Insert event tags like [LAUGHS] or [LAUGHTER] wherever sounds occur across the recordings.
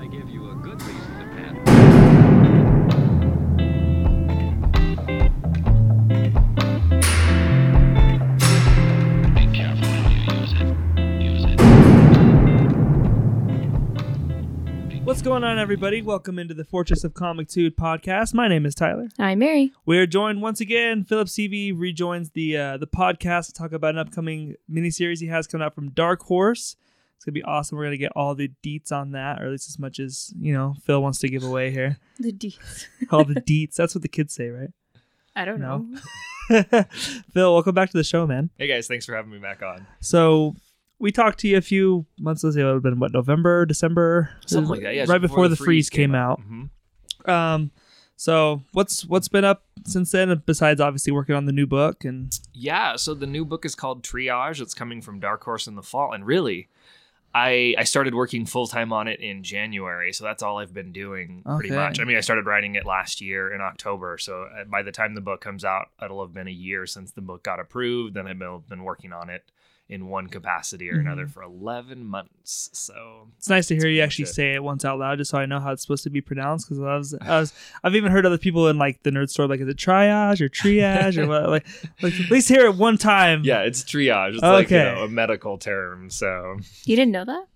I give you a good reason to pat. Be careful how you use it. Use it. What's going on, everybody? Welcome into the Fortress of Comictude podcast. My name is Tyler. Hi, Mary. We are joined once again. Philip Sevy rejoins the uh, the podcast to talk about an upcoming miniseries he has coming out from Dark Horse. It's gonna be awesome. We're gonna get all the deets on that, or at least as much as you know Phil wants to give away here. The deets. [LAUGHS] All the deets. That's what the kids say, right? I don't No. know. [LAUGHS] Phil, welcome back to the show, man. Hey guys, thanks for having me back on. So we talked to you a few months ago. It would have been what November, December, Something like that. Yeah, right before, the freeze came out. Mhm. Um, so what's what's been up since then? Besides obviously working on the new book and Yeah, so the new book is called Triage. It's coming from Dark Horse in the fall, and really, I I started working full time on it in January, so that's all I've been doing pretty much. I mean, I started writing it last year in October, so uh, by the time the book comes out, it'll have been a year since the book got approved. Then I've been working on it in one capacity or another Mhm. for eleven months. So it's nice to hear you actually much it. say it once out loud, just so I know how it's supposed to be pronounced. Because I was, I was, I've even heard other people in like the nerd store like, is it triage or triage or what? Like, [LAUGHS] like at least hear it one time. yeah, it's triage. It's like you Okay. know, a medical term. So You didn't know that?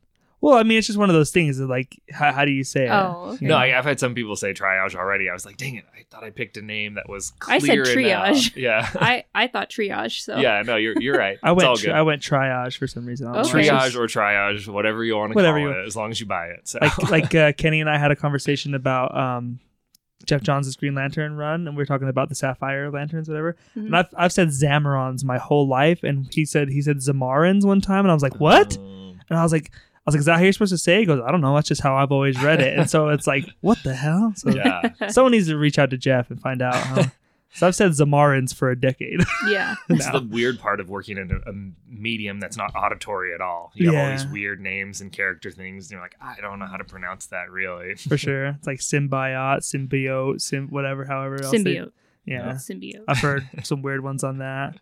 Well, I mean, it's just one of those things. That like, how, how do you say it? Oh, okay. No. I, I've had some people say triage already. I was like, dang it, I thought I picked a name that was I clear said enough. triage. [LAUGHS] Yeah. I, I thought triage, so. yeah, no, you're you're right. [LAUGHS] I it's all went, good. tri- I went triage for some reason. I don't know. Okay. Triage or triage, whatever you want to Whatever call you- it, as long as you buy it. So like [LAUGHS] like uh, Kenny and I had a conversation about um, Geoff Johns' Green Lantern run, and we are talking about the Sapphire Lanterns, whatever. Mhm. And I've I've said Zamarons my whole life, and he said he said Zamarans one time, and I was like, what? Um, And I was like, I was like, is that how you're supposed to say? it? He goes, I don't know. That's just how I've always read it. And so [LAUGHS] it's like, what the hell? So yeah. someone needs to reach out to Jeff and find out. How. [LAUGHS] so I've said Zamarans for a decade. [LAUGHS] Yeah. It's now. the weird part of working in a, a medium that's not auditory at all. You have all these weird names and character things, and you're like, I don't know how to pronounce that really. for sure. It's like symbiote, symbiote, sim whatever, however else. they- Symbiote. Yeah. Symbiote. I've heard some weird ones on that.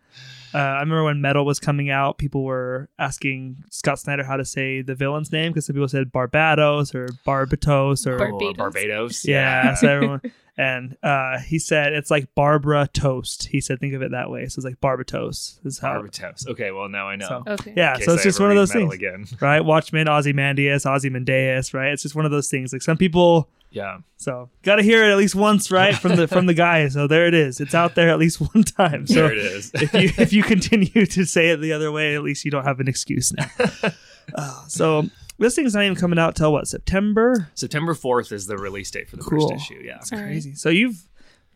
Uh, I remember when Metal was coming out, people were asking Scott Snyder how to say the villain's name because some people said Barbados or Barbatos or Bar- Oh, Barbados. Barbados. yeah. [LAUGHS] So everyone and uh, he said it's like Barbara Toast. He said think of it that way. So it's like Barbatos is how. Barbados. Okay, well now I know. So- Okay. yeah, so it's I just one of those things, again. right? Watchmen, Ozymandias, Ozymandias, right? It's just one of those things. Like some people, Yeah. so got to hear it at least once, right, from the from the guy. So there it is. It's out there at least [LAUGHS] one time. So there it is. if you if you continue to say it the other way, at least you don't have an excuse now. [LAUGHS] Uh, so this thing's not even coming out till what September? September 4th is the release date for the Cool. first issue. Yeah. That's crazy. So you've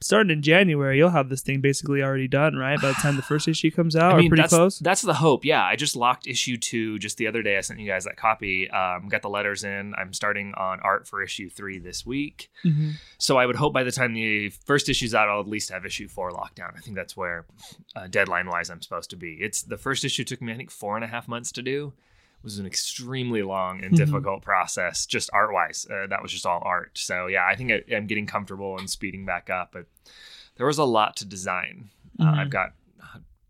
started in January. You'll have this thing basically already done, right? By the time the [SIGHS] first issue comes out, I mean, or pretty that's, close. That's the hope. Yeah, I just locked issue two just the other day. I sent you guys that copy. Um, got the letters in. I'm starting on art for issue three this week. Mhm. So I would hope by the time the first issue's out, I'll at least have issue four locked down. I think that's where, uh, deadline wise, I'm supposed to be. It's the first issue took me I think four and a half months to do. It was an extremely long and Mhm. difficult process, just art wise. Uh, that was just all art. So yeah, I think I, I'm getting comfortable and speeding back up. But there was a lot to design. Uh, Mhm. I've got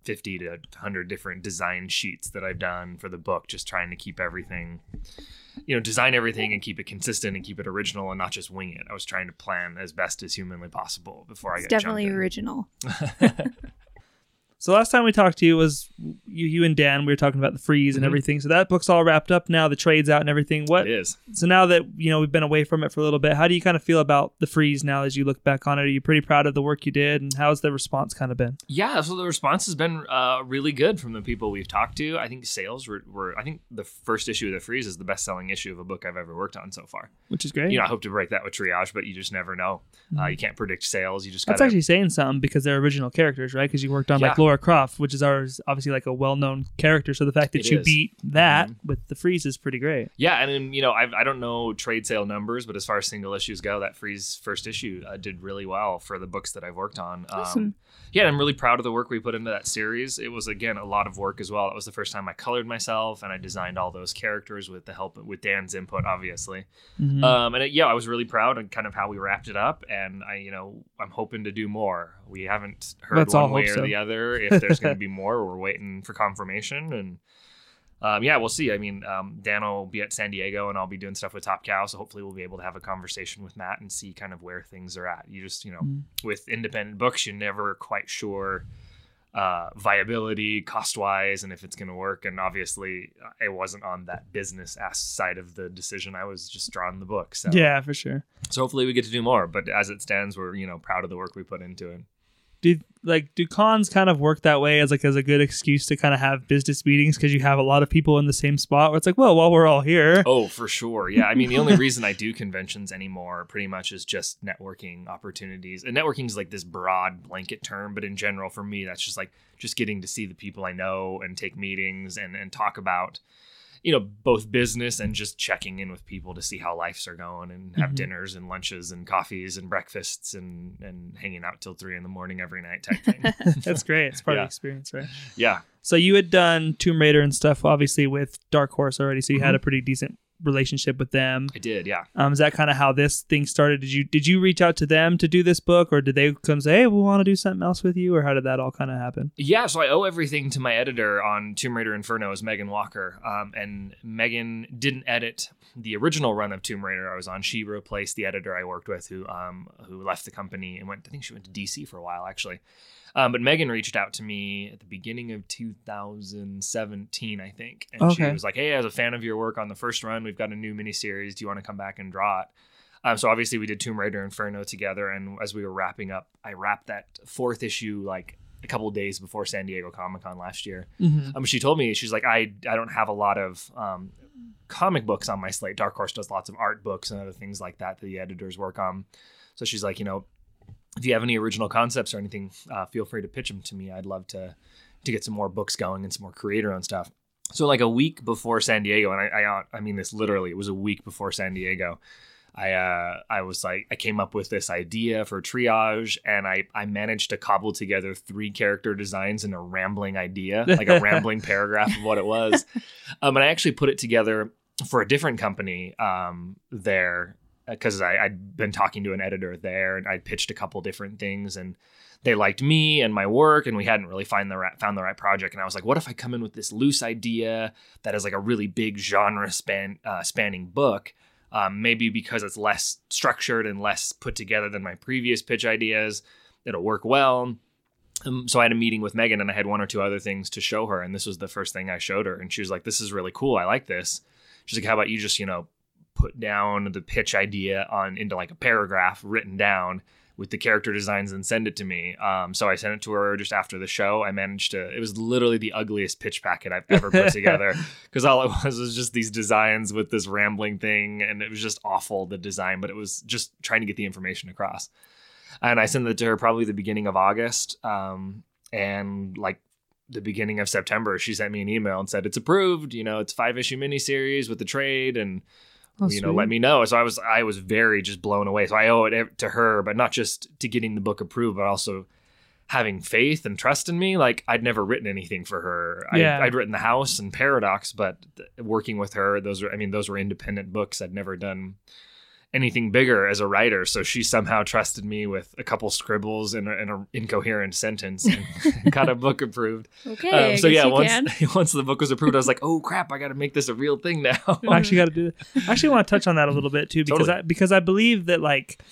50 to 100 different design sheets that I've done for the book, just trying to keep everything, you know, design everything and keep it consistent and keep it original and not just wing it. I was trying to plan as best as humanly possible before I It's got definitely original. [LAUGHS] So last time we talked to you was you, you and Dan. We were talking about the freeze and Mhm. everything. So that book's all wrapped up now. The trade's out and everything. What? It is. So now that you know we've been away from it for a little bit, how do you kind of feel about the freeze now as you look back on it? Are you pretty proud of the work you did, and how's the response kind of been? Yeah, so the response has been uh, really good from the people we've talked to. I think sales were, were, I think the first issue of The Freeze is the best selling issue of a book I've ever worked on so far. Which is great. You know, I hope to break that with Triage, but you just never know. Uh, you can't predict sales. You just That's gotta, actually saying something because they're original characters, right? Because you worked on like Yeah. Lara Croft, which is ours, obviously like a well-known character. So the fact that It you is. beat that Mhm. with the freeze is pretty great. Yeah, and then, you know, I've, I don't know trade sale numbers, but as far as single issues go, that Freeze first issue uh, did really well for the books that I've worked on. Um, Awesome. yeah, I'm really proud of the work we put into that series. It was again a lot of work as well. It was the first time I colored myself and I designed all those characters with the help with Dan's input, obviously. Mhm. Um, and it, yeah, I was really proud and kind of how we wrapped it up. And I, you know, I'm hoping to do more. We haven't heard Let's all one way hope or so. the other if there's going [LAUGHS] to be more. We're waiting for confirmation and. um, yeah, we'll see. I mean, um, Dan will be at San Diego, and I'll be doing stuff with Top Cow. So hopefully, we'll be able to have a conversation with Matt and see kind of where things are at. You just, you know, Mm. with independent books, you're never quite sure uh, viability, cost wise, and if it's going to work. And obviously, uh, it wasn't on that business ass side of the decision. I was just drawing the book. So Yeah, for sure. So hopefully, we get to do more. But as it stands, we're you know proud of the work we put into it. Do like do cons kind of work that way as like as a good excuse to kind of have business meetings because you have a lot of people in the same spot where it's like, well, while we're all here. Oh, for sure. Yeah. I mean, the only reason I do conventions anymore pretty much is just networking opportunities. And networking is like this broad blanket term, but in general, for me, that's just like just getting to see the people I know and take meetings and, and talk about, you know, both business and just checking in with people to see how lives are going and have Mhm. dinners and lunches and coffees and breakfasts and, and hanging out till three in the morning every night type thing. [LAUGHS] That's great. It's part of the experience, right? yeah. So you had done Tomb Raider and stuff, obviously with Dark Horse already. So you had Mhm. a pretty decent relationship with them. I did. Yeah. Um, is that kind of how this thing started? Did you did you reach out to them to do this book, or did they come say, "Hey, we want to do something else with you," or how did that all kind of happen? Yeah, so I owe everything to my editor on Tomb Raider Inferno is Megan Walker. Um, and Megan didn't edit the original run of Tomb Raider I was on. She replaced the editor I worked with who um, who left the company and went I think she went to DC for a while actually. Um, but Megan reached out to me at the beginning of 2017, I think. And she was like, Hey, I was a fan of your work on the first run. We've got a new miniseries. Do you want to come back and draw it? Um, so obviously we did Tomb Raider Inferno together, and as we were wrapping up, I wrapped that fourth issue like a couple days before San Diego Comic Con last year. Mm-hmm. Um, she told me she's like, I I don't have a lot of um, comic books on my slate. Dark Horse does lots of art books and other things like that that the editors work on. So she's like, you know, if you have any original concepts or anything, uh, feel free to pitch them to me. I'd love to to get some more books going and some more creator owned stuff. So like a week before San Diego, and I, I I mean this literally, it was a week before San Diego. I uh, I was like I came up with this idea for triage, and I I managed to cobble together three character designs in a rambling idea, like a [LAUGHS] rambling paragraph of what it was. Um, and I actually put it together for a different company um, there because I I'd been talking to an editor there, and I pitched a couple different things, and they liked me and my work, and we hadn't really find the right, found the right project. And I was like, what if I come in with this loose idea that is like a really big genre span uh, spanning book? um, maybe because it's less structured and less put together than my previous pitch ideas it'll work well um, so i had a meeting with megan and i had one or two other things to show her and this was the first thing i showed her and she was like this is really cool i like this she's like how about you just you know put down the pitch idea on into like a paragraph written down with the character designs and send it to me. Um, so I sent it to her just after the show. I managed to. It was literally the ugliest pitch packet I've ever put [LAUGHS] together because all it was was just these designs with this rambling thing, and it was just awful the design. But it was just trying to get the information across. And I sent it to her probably the beginning of August, um, and like the beginning of September, she sent me an email and said it's approved. You know, it's five issue miniseries with the trade and Oh, you know let me know. So i was i was very just blown away. So i owe it to her but not just to getting the book approved but also having faith and trust in me. Like i'd never written anything for her. Yeah. I, i'd written the house and paradox but th- working with her those were i mean those were independent books i'd never done anything bigger as a writer so she somehow trusted me with a couple scribbles and an incoherent sentence and [LAUGHS] got a book approved Okay. Um, so yeah once [LAUGHS] once the book was approved i was like oh crap i gotta make this a real thing now I actually got to do that. I actually want to touch on that a little bit too [LAUGHS] because Totally. I because I believe that like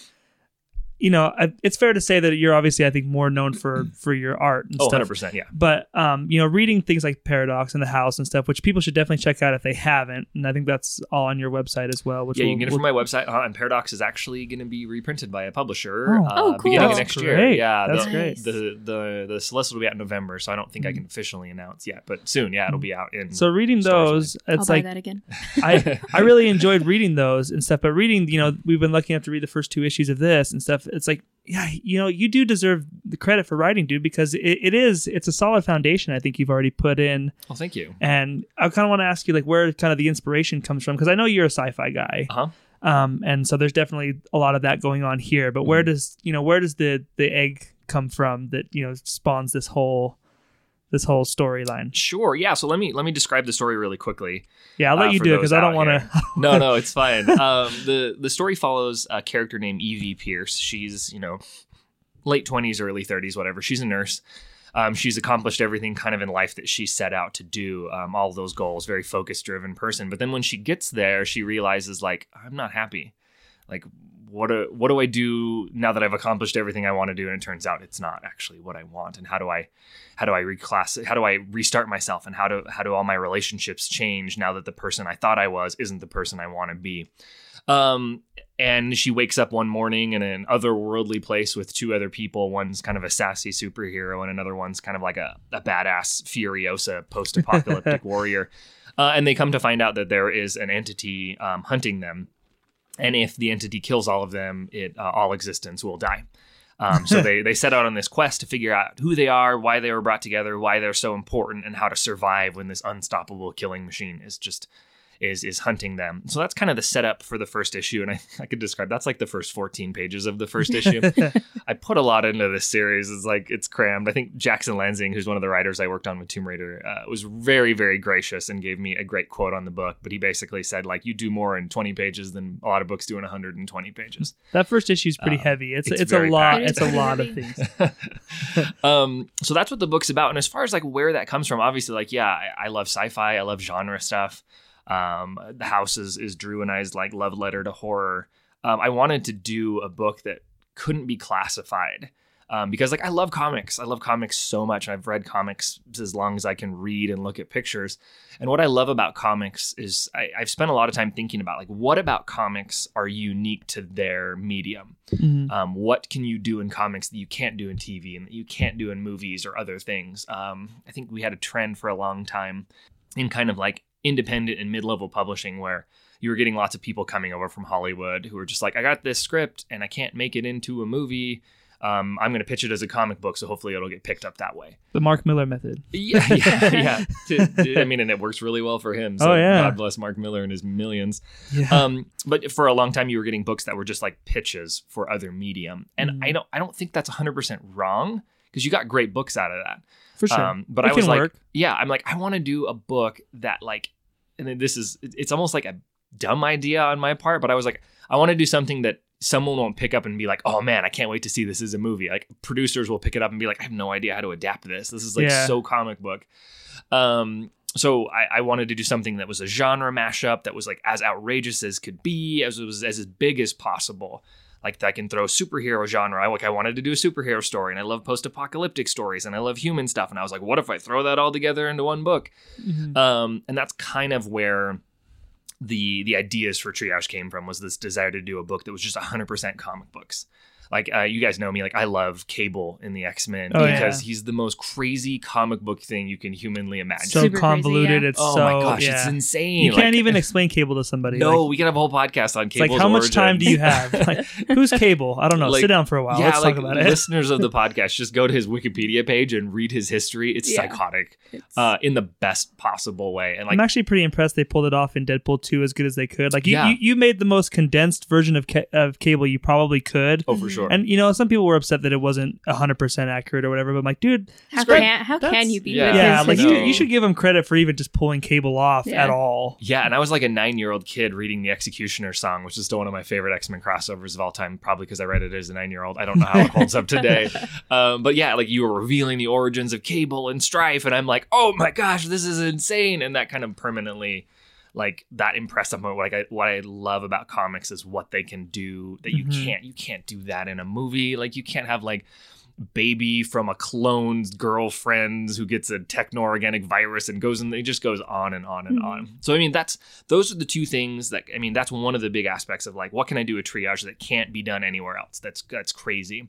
you know I, it's fair to say that you're obviously I think more known for for your art and oh stuff. 100% yeah But um, you know, reading things like Paradox and the House and stuff, which people should definitely check out if they haven't, and I think that's all on your website as well. Which Yeah, you we'll- can get it we'll- from my website. Uh, and Paradox is actually going to be reprinted by a publisher Oh. uh, Oh, cool. beginning That's of next year. great. Yeah, That's the, great. The the the solicit will be out in November, so I don't think I can officially announce yet, but soon. Yeah, it'll be out in. So reading Stores those, I'll it's buy like that again. I I really enjoyed reading those and stuff. But reading, you know, we've been lucky enough to read the first two issues of this and stuff. It's like, yeah, you know, you do deserve the credit for writing, dude, because it, it is it's a solid foundation. I think you've already put in, well, thank you. and I kind of want to ask you like where kind of the inspiration comes from because I know you're a sci-fi guy. Uh huh. um, and so there's definitely a lot of that going on here. But where Mhm. does you know where does the the egg come from that you know spawns this whole this whole storyline? Sure. Yeah. So let me let me describe the story really quickly. Yeah, I'll let Uh, you do it because I don't want to. [LAUGHS] No, no, it's fine. Um, the the story follows a character named Evie Pierce. She's you know late twenties, early thirties, whatever. She's a nurse. Um, she's accomplished everything kind of in life that she set out to do, um, all those goals, very focus driven person. But then when she gets there, she realizes, like, I'm not happy. Like, what do, what do I do now that I've accomplished everything I want to do? And it turns out it's not actually what I want. And how do I, how do I reclass? How do I restart myself? And how do how do all my relationships change now that the person I thought I was isn't the person I want to be? Um, and she wakes up one morning in an otherworldly place with two other people. One's kind of a sassy superhero, and another one's kind of like a, a badass Furiosa post apocalyptic [LAUGHS] warrior. Uh, and they come to find out that there is an entity um, hunting them. And if the entity kills all of them, it uh, all existence will die. Um, so [LAUGHS] they, they set out on this quest to figure out who they are, why they were brought together, why they're so important, and how to survive when this unstoppable killing machine is just is is hunting them. So that's kind of the setup for the first issue, and I, [LAUGHS] I could describe that's like the first 14 pages of the first issue. [LAUGHS] I put a lot into this series. It's like it's crammed. I think Jackson Lanzing, who's one of the writers I worked on with Tomb Raider, uh, was very very gracious and gave me a great quote on the book. But he basically said like you do more in 20 pages than a lot of books do in 120 pages. That first issue is pretty Uh, heavy. It's it's it's, a lot. packed. It's a lot of [LAUGHS] things. um, so that's what the book's about. And as far as like where that comes from, obviously, like yeah, I, I love sci-fi. I love genre stuff. Um, the house is is Drew and I's like love letter to horror. Um, I wanted to do a book that couldn't be classified. Um, because like I love comics, I love comics so much. I've read comics as long as I can read and look at pictures. And what I love about comics is I, I've spent a lot of time thinking about like what about comics are unique to their medium Mhm. um, what can you do in comics that you can't do in TV and that you can't do in movies or other things. Um, I think we had a trend for a long time in kind of like independent and mid-level publishing where you were getting lots of people coming over from Hollywood who were just like, I got this script and I can't make it into a movie. Um, I'm going to pitch it as a comic book, so hopefully it'll get picked up that way. The Mark Millar method. [LAUGHS] Yeah, yeah, yeah. [LAUGHS] I mean, and it works really well for him. So Oh, yeah. God bless Mark Millar and his millions. Yeah. Um, but for a long time, you were getting books that were just like pitches for other medium, and Mhm. I don't, I don't think that's 100 percent wrong because you got great books out of that. for sure. Um, but It I was like, work. yeah, I'm like, I want to do a book that like, and then this is, it's almost like a dumb idea on my part, but I was like, I want to do something that someone won't pick up and be like, oh man, I can't wait to see this as a movie. Like producers will pick it up and be like, I have no idea how to adapt this. This is like Yeah. so comic book. Um, so I, I wanted to do something that was a genre mashup that was like as outrageous as could be, as it was as big as possible. Like I can throw superhero genre. I like I wanted to do a superhero story, and I love post-apocalyptic stories, and I love human stuff. And I was like, what if I throw that all together into one book? Mhm. Um, and that's kind of where the the ideas for Triage came from. Was this desire to do a book that was just 100% comic books. Like uh, you guys know me, like I love Cable in the X Men Oh, because yeah. he's the most crazy comic book thing you can humanly imagine. so Super crazy, convoluted. yeah. It's oh so my gosh, yeah. it's insane. You Like, can't even [LAUGHS] explain cable to somebody. No, Like, we can have a whole podcast on cable like how much time do you have? Like, [LAUGHS] who's cable? I don't know. Like, Sit down for a while. yeah, Let's like talk about it. listeners of the [LAUGHS] podcast, just go to his Wikipedia page and read his history. It's Yeah. psychotic, It's- uh, in the best possible way. And like, I'm actually pretty impressed they pulled it off in Deadpool 2 as good as they could. Like you, Yeah. you, you made the most condensed version of ca- of cable you probably could. oh for sure. And you know, some people were upset that it wasn't 100% accurate or whatever, but I'm like, dude, how can how can you be? Yeah. with yeah, his like you, you should give him credit for even just pulling cable off Yeah. at all. Yeah, and I was like a nine year old kid reading the Executioner song, which is still one of my favorite X Men crossovers of all time, probably because I read it as a nine year old. I don't know how it holds up today. [LAUGHS] Um, but yeah, like you were revealing the origins of Cable and Strife, and I'm like, oh my gosh, this is insane. And that kind of permanently, like, that impressed upon like I, what I love about comics is what they can do that you Mhm. can't, you can't do that in a movie. Like, you can't have like, baby from a cloned girlfriend who gets a techno-organic virus and goes and it just goes on and on and Mhm. on. So I mean that's those are the two things that I mean that's one of the big aspects of like what can I do a triage that can't be done anywhere else. That's that's crazy.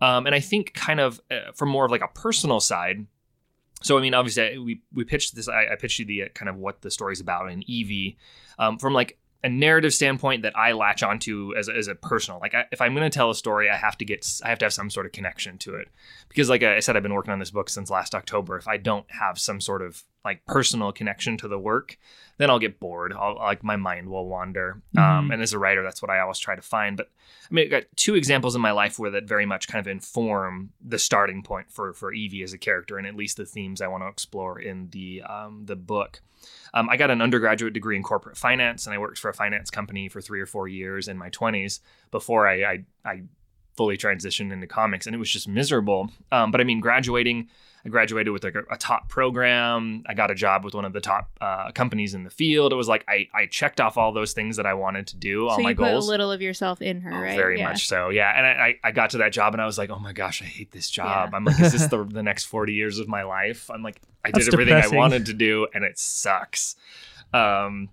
Um, and I think kind of uh, from more of like a personal side. So I mean, obviously, I- we we pitched this. I, I pitched you the uh, kind of what the story's about in Evie, um, from like a narrative standpoint that I latch onto as a, as a personal. Like, I, if I'm going to tell a story, I have to get I have to have some sort of connection to it because, like I said, I've been working on this book since last October. If I don't have some sort of like personal connection to the work, then I'll get bored. I'll like my mind will wander. Um, Mhm. and as a writer, that's what I always try to find. But I mean, I got two examples in my life where that very much kind of inform the starting point for for Evie as a character, and at least the themes I want to explore in the um, the book. Um, I got an undergraduate degree in corporate finance, and I worked for a finance company for three or four years in my twenties before I, I I fully transitioned into comics, and it was just miserable. Um, but I mean, graduating, I graduated with like a, a top program. I got a job with one of the top uh, companies in the field. It was like I, I checked off all those things that I wanted to do, all so my you goals. put a little of yourself in her, Oh, right? Very Yeah. much so, yeah. And I, I I got to that job and I was like, oh my gosh, I hate this job. I'm like, is this the, [LAUGHS] the next 40 years of my life? I'm like, I That's did everything depressing. I wanted to do and it sucks. Um,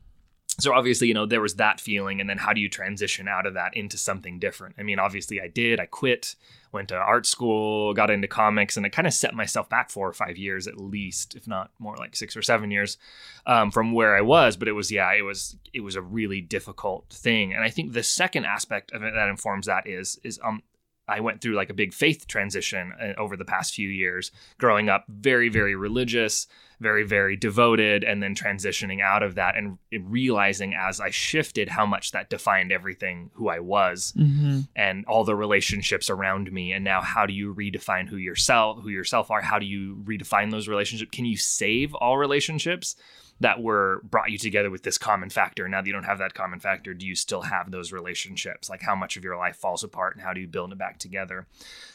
so obviously, you know, there was that feeling. And then how do you transition out of that into something different? I mean, obviously, I did. I quit, went to art school, got into comics, and I kind of set myself back four or five years at least, if not more like six or seven years um, from where I was. But it was, yeah, it was, it was a really difficult thing. And I think the second aspect of it that informs that is, is um, I went through like a big faith transition uh, over the past few years, growing up very, very religious, very, very devoted, and then transitioning out of that and realizing as I shifted how much that defined everything who I was hmm and all the relationships around me. And now, how do you redefine who yourself, who yourself are? How do you redefine those relationships? Can you save all relationships? That were brought you together with this common factor. Now that you don't have that common factor, do you still have those relationships? Like how much of your life falls apart and how do you build it back together?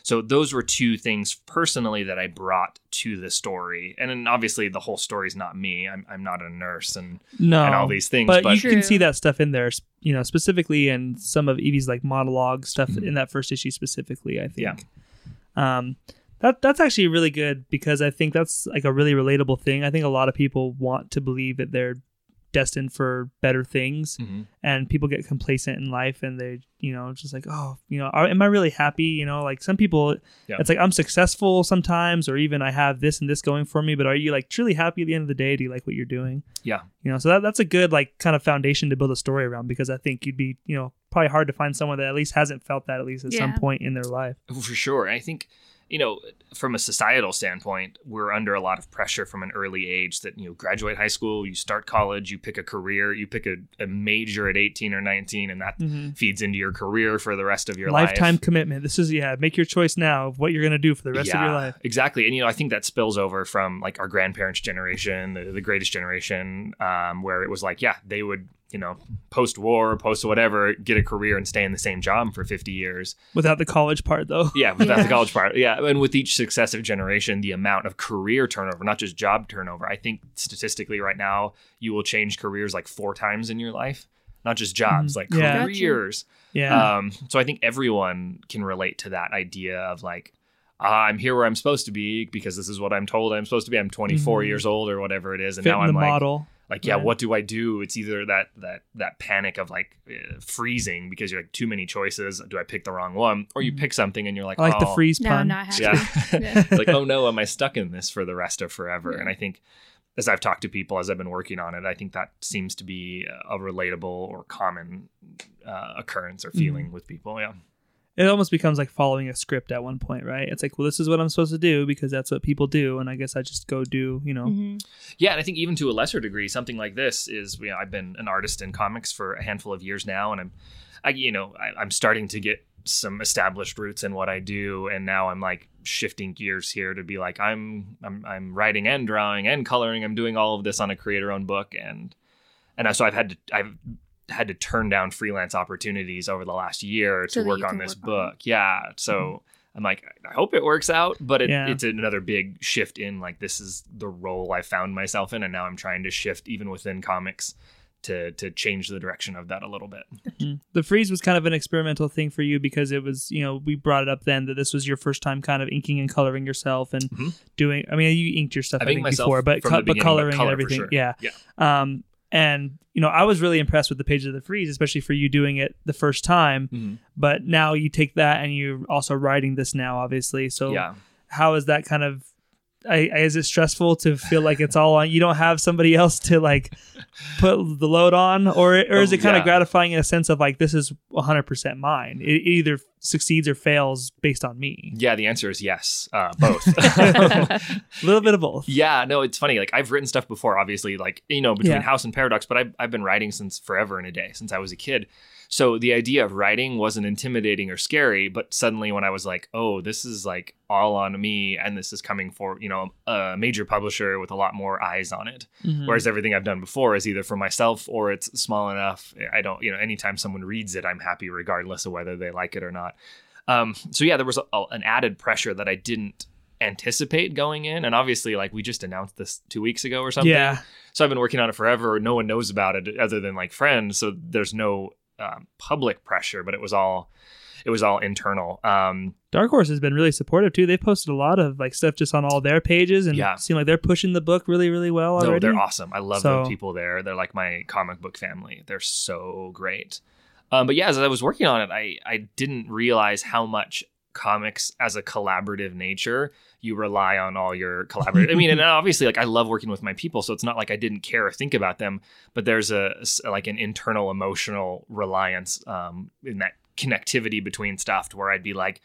So those were two things personally that I brought to the story. And then obviously the whole story is not me. I'm, I'm not a nurse and, No, and all these things. but, But, you can see that stuff in there, you know, specifically in some of Evie's like monologue stuff Mhm. in that first issue specifically. I think. Yeah. Um, that that's actually really good because I think that's like a really relatable thing. I think a lot of people want to believe that they're destined for better things, Mhm. and people get complacent in life and they, you know, just like, oh, you know, are, am I really happy? You know, like some people, Yeah. it's like I'm successful sometimes, or even I have this and this going for me. But are you like truly happy at the end of the day? Do you like what you're doing? yeah. you know so that, that's a good like kind of foundation to build a story around because i think you'd be you know probably hard to find someone that at least hasn't felt that at least at some point in their life For sure. I think, you know, from a societal standpoint, we're under a lot of pressure from an early age that, you know, graduate high school, you start college, you pick a career, you pick a, a major at 18 or 19, and that feeds into your career for the rest of your lifetime life. commitment this is yeah make your choice now of what you're going to do for the rest of your life Exactly. And, you know, I think that spills over from like our grandparents' generation, the, the greatest generation, um, where it was like, yeah, they would, you know, post war, post whatever, get a career and stay in the same job for 50 years. without the college part though Yeah, without Yeah. the college part. Yeah, and with each successive generation, the amount of career turnover, not just job turnover. I think statistically, right now, you will change careers like four times in your life, not just jobs, Mhm. like Yeah. Careers. yeah Um, so I think everyone can relate to that idea of like, ah, I'm here where I'm supposed to be because this is what I'm told I'm supposed to be. I'm 24 Mhm. years old or whatever it is, and fit now I'm the like, model like yeah Yeah. what do i do it's either that that that panic of like uh, freezing because you're like too many choices do i pick the wrong one or you Mhm. pick something and you're like i like the oh, freeze No, pun I'm not yeah [LAUGHS] Yeah. like oh no am i stuck in this for the rest of forever Yeah. and i think as i've talked to people as i've been working on it i think that seems to be a relatable or common uh, occurrence or Mm-hmm. feeling with people yeah it almost becomes like following a script at one point right it's like well this is what i'm supposed to do because that's what people do and i guess i just go do you know Mhm. Yeah, and I think even to a lesser degree, something like this is, you know, I've been an artist in comics for a handful of years now, and I'm, I, you know, I, I'm starting to get some established roots in what I do, and now I'm like shifting gears here to be like, I'm, I'm, I'm writing and drawing and coloring. I'm doing all of this on a creator-owned book, and, and so I've had to, I've had to turn down freelance opportunities over the last year to So that work on this work on book. Yeah, so. I'm like, I hope it works out, but it, Yeah. it's another big shift in like this is the role I found myself in, and now I'm trying to shift even within comics to to change the direction of that a little bit. Mhm. The freeze was kind of an experimental thing for you because it was, you know, we brought it up then that this was your first time kind of inking and coloring yourself and Mhm. doing. I mean, you inked your stuff I've I think before, but co- but beginning, but coloring color and everything, sure. yeah. Yeah. Um, and you know, I was really impressed with the pages of the freeze, especially for you doing it the first time. Mm-hmm. But now you take that and you're also writing this now, obviously. So yeah, how is that kind of? I, I- is it stressful to feel like it's all on? You don't have somebody else to like put the load on, or or is Oh, it kind yeah. of gratifying in a sense of like this is 100 percent mine? It, it either succeeds or fails based on me. yeah. The answer is yes, uh, both. [LAUGHS] [LAUGHS] A little bit of both. Yeah, no, it's funny. Like I've written stuff before, obviously, like you know, between Yeah. House and Paradox, but I've I've been writing since forever and a day, since I was a kid. So the idea of writing wasn't intimidating or scary, but suddenly when I was like, oh, this is like all on me, and this is coming for you know a major publisher with a lot more eyes on it. Mhm. Whereas everything I've done before is either for myself or it's small enough. I don't, you know, anytime someone reads it, I'm happy regardless of whether they like it or not. Um, so yeah, there was a, an added pressure that I didn't anticipate going in. And obviously, like we just announced this two weeks ago or something. Yeah. So I've been working on it forever. No one knows about it other than like friends. So there's no um, public pressure, but it was all it was all internal. Um, Dark Horse has been really supportive too. They've posted a lot of like stuff just on all their pages and Yeah. seem like they're pushing the book really, really well no, they're awesome. I love So- the people there. They're like my comic book family. They're so great. Um, but yeah, as I was working on it, I I didn't realize how much comics as a collaborative nature you rely on all your collaborators. I mean, and [LAUGHS] obviously, like I love working with my people, so it's not like I didn't care or think about them. But there's a like an internal emotional reliance um, in that connectivity between stuff, to where I'd be like,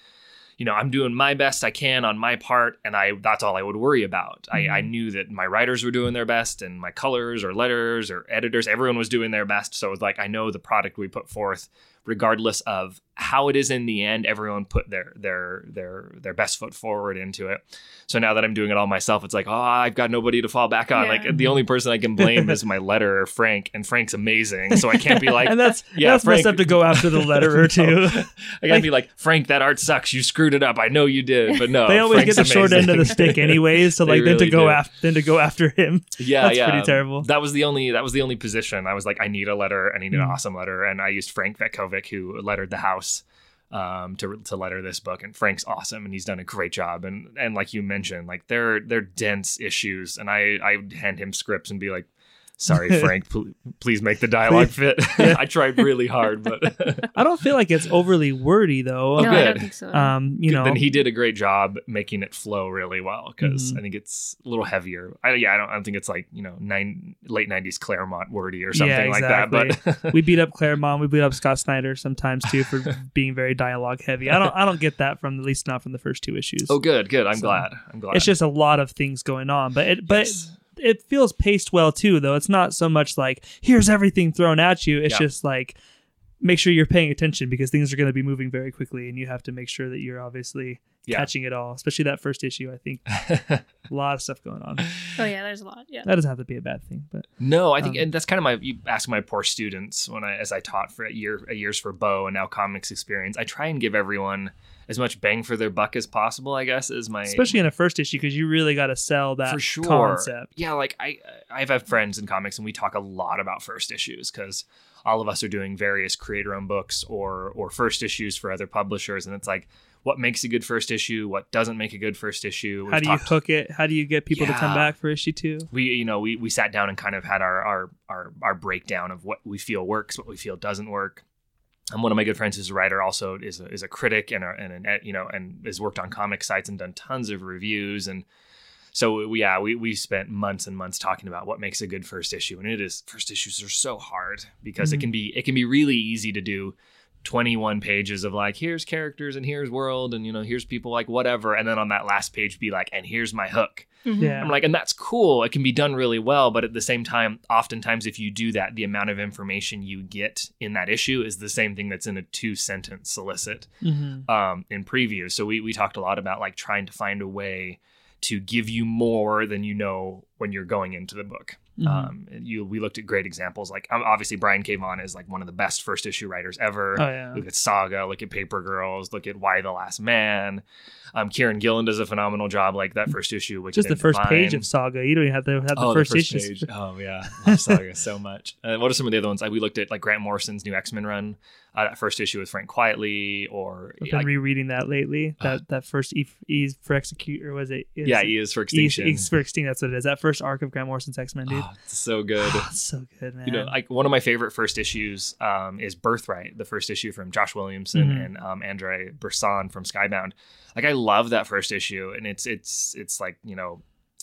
you know, I'm doing my best I can on my part, and I that's all I would worry about. I, I knew that my writers were doing their best, and my colors or letters or editors, everyone was doing their best. So it was like I know the product we put forth, regardless of how it is in the end, everyone put their their their their best foot forward into it. So now that I'm doing it all myself, it's like, oh, I've got nobody to fall back on. Yeah. Like the only person I can blame [LAUGHS] is my letterer, Frank, and Frank's amazing. So I can't be like, [LAUGHS] and that's yeah, that's messed Frank- up to go after the letterer [LAUGHS] too. No. I gotta be like, Frank, that art sucks. You screwed it up. I know you did, but no. they always Frank's get the short end of the stick anyways. So like then to go after then to go after him. yeah, That's yeah, pretty terrible. That was the only that was the only position. I was like, I need a letter. I need an Mm. awesome letter, and I used Frank Cvetkovic, who lettered the house, um, to to letter this book. And Frank's awesome, and he's done a great job. And and like you mentioned, like they're they're dense issues, and I I hand him scripts and be like. Sorry, [LAUGHS] Frank. pl- please make the dialogue fit. I tried really hard, but [LAUGHS] I don't feel like it's overly wordy though. no, I don't think so. Um, you know, then he did a great job making it flow really well because Mhm. I think it's a little heavier. I, yeah, I don't, I don't think it's like you know nine late nineties Claremont wordy or something Yeah, like that. But [LAUGHS] we beat up Claremont, we beat up Scott Snyder sometimes too for being very dialogue heavy. I don't I don't get that from at least not from the first two issues. oh, good, good. I'm So, glad. I'm glad. It's just a lot of things going on, but it but Yes. It, it feels paced well too. Though it's not so much like here's everything thrown at you. It's Yeah. just like make sure you're paying attention because things are going to be moving very quickly, and you have to make sure that you're obviously Yeah. catching it all. Especially that first issue, I think [LAUGHS] a lot of stuff going on. oh yeah, there's a lot. Yeah. That doesn't have to be a bad thing, but no, I think, Um, and that's kind of my. You ask my poor students when I, as I taught for a year, a years for Bo, and now comics experience. I try and give everyone as much bang for their buck as possible. I guess is my especially in a first issue because you really got to sell that for sure. concept. Yeah, like I I've had friends in comics and we talk a lot about first issues because all of us are doing various creator owned books or or first issues for other publishers and it's like what makes a good first issue, what doesn't make a good first issue. How We've do you talked- hook it? How do you get people to come back for issue two? we you know we we sat down and kind of had our our our, our breakdown of what we feel works, what we feel doesn't work. And one of my good friends who's a writer also is a, is a critic and a, and an you know and has worked on comic sites and done tons of reviews. And so we, yeah we we spent months and months talking about what makes a good first issue. And it is first issues are so hard because Mhm. it can be it can be really easy to do 21 pages of like here's characters and here's world and you know here's people like whatever. And then on that last page be like and here's my hook Yeah. I'm like, and that's cool. It can be done really well, but at the same time, oftentimes if you do that, the amount of information you get in that issue is the same thing that's in a two sentence solicit Mhm. um, in preview. So we we talked a lot about like trying to find a way to give you more than you know when you're going into the book. Mhm. Um, you we looked at great examples like um, obviously Brian K. Vaughan is like one of the best first issue writers ever. oh yeah. Look at Saga, look at Paper Girls, look at Y the Last Man. Um, Kieron Gillen does a phenomenal job, like that first issue, which Just the first page of Saga. You don't even have to have the oh, first, the first issues. page. Oh yeah, [LAUGHS] love Saga so much. Uh, what are some of the other ones? Like we looked at like Grant Morrison's new X Men run, uh, that first issue with Frank Quitely, or I've been like, rereading that lately. That that first E, e for execute or was it? is yeah, he is for E, Extinction. E is for extinction. That's what it is. That first arc of Grant Morrison's X Men, dude. Oh, it's so good. it's so good, man. you know, like one of my favorite first issues um, is Birthright, the first issue from Josh Williamson Mhm. and um, Andrei Bressan from Skybound. Like I love that first issue, and it's it's it's like you know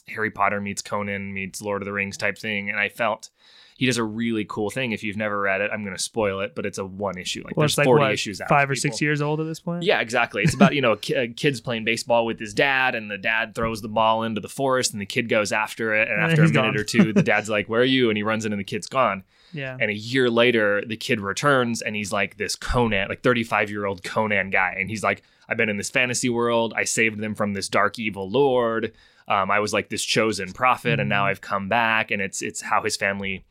Harry Potter meets Conan meets Lord of the Rings type thing, and I felt he does a really cool thing. If you've never read it, I'm going to spoil it, but it's a one issue. Like well, there's like 40 what, issues out. five or six years old at this point. Yeah, exactly. It's about you know [LAUGHS] ki- kids playing baseball with his dad, and the dad throws the ball into the forest, and the kid goes after it, and And after a minute gone. or two, the [LAUGHS] dad's like, "Where are you?" and he runs in, and the kid's gone. yeah. And a year later, the kid returns and he's like this Conan, like 35 year old Conan guy. And he's like, I've been in this fantasy world. I saved them from this dark evil lord. Um, I was like this chosen prophet, and now I've come back. And it's it's how his family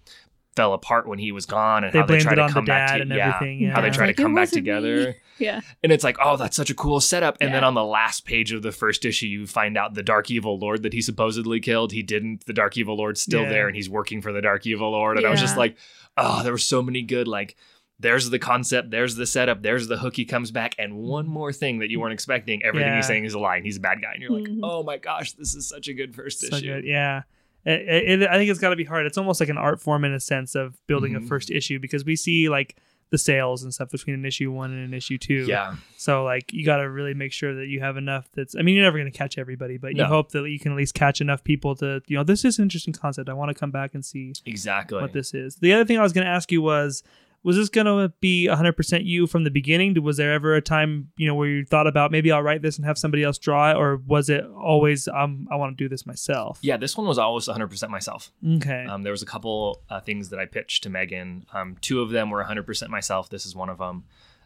fell apart when he was gone and They how they try it to on the come back dad to and yeah. Yeah. how they try like, to come back wasn't me." together Yeah. and it's like oh that's such a cool setup and then on the last page of the first issue you find out the dark evil lord that he supposedly killed he didn't the dark evil lord's still Yeah. there and he's working for the dark evil lord and i was just like oh there were so many good like there's the concept there's the setup there's the hook he comes back and one more thing that you weren't expecting everything Yeah. he's saying is a lie and he's a bad guy and you're like Mhm. oh my gosh this is such a good first so issue good. Yeah. It, it, I think it's got to be hard. It's almost like an art form in a sense of building Mhm. a first issue because we see like the sales and stuff between an issue one and an issue two. yeah So like you got to really make sure that you have enough. That's I mean you're never going to catch everybody, but you hope that you can at least catch enough people to you know this is an interesting concept. I want to come back and see exactly what this is. The other thing I was going to ask you was was this going to be 100% you from the beginning? Was there ever a time, you know, where you thought about maybe I'll write this and have somebody else draw it or was it always um I want to do this myself? yeah this one was always 100% myself Okay. Um, there was a couple uh, things that I pitched to Megan. Um, two of them were 100% myself. This is one of them.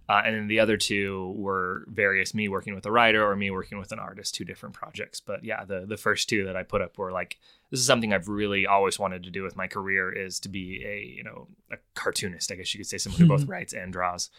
Uh, and then the other two were various me working with a writer or me working with an artist, two different projects. But yeah, the the first two that I put up were like this is something I've really always wanted to do with my career is to be a you know a cartoonist. I guess you could say someone who both [LAUGHS] writes and draws.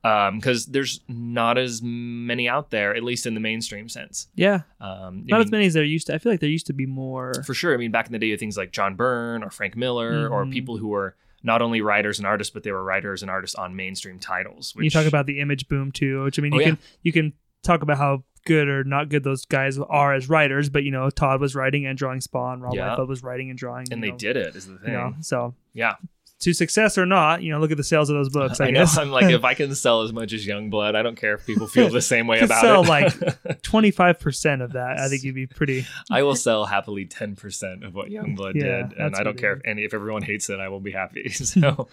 Because there's not as many out there, at least in the mainstream sense. yeah. Um, Not as many as there used to. I feel like there used to be more. for sure. I mean, back in the day, things like John Byrne or Frank Miller or Mhm. people who were not only writers and artists, but they were writers and artists on mainstream titles. Which, you talk about the image boom too, which I mean, Oh, you yeah. can you can talk about how good or not good those guys are as writers, but you know, Todd was writing and drawing Spawn, Rob Yeah. Liefeld was writing and drawing, and they know, did it. Is the thing. You know, so Yeah, to success or not, you know, look at the sales of those books. I, [LAUGHS] I know. guess I'm like, if [LAUGHS] I can sell as much as Youngblood, I don't care if people feel [LAUGHS] the same way about sell, it. like, twenty five percent of that, I think you'd be pretty. I will sell happily 10% of what Youngblood Yeah, did, and I don't care if and if everyone hates it, I will be happy. So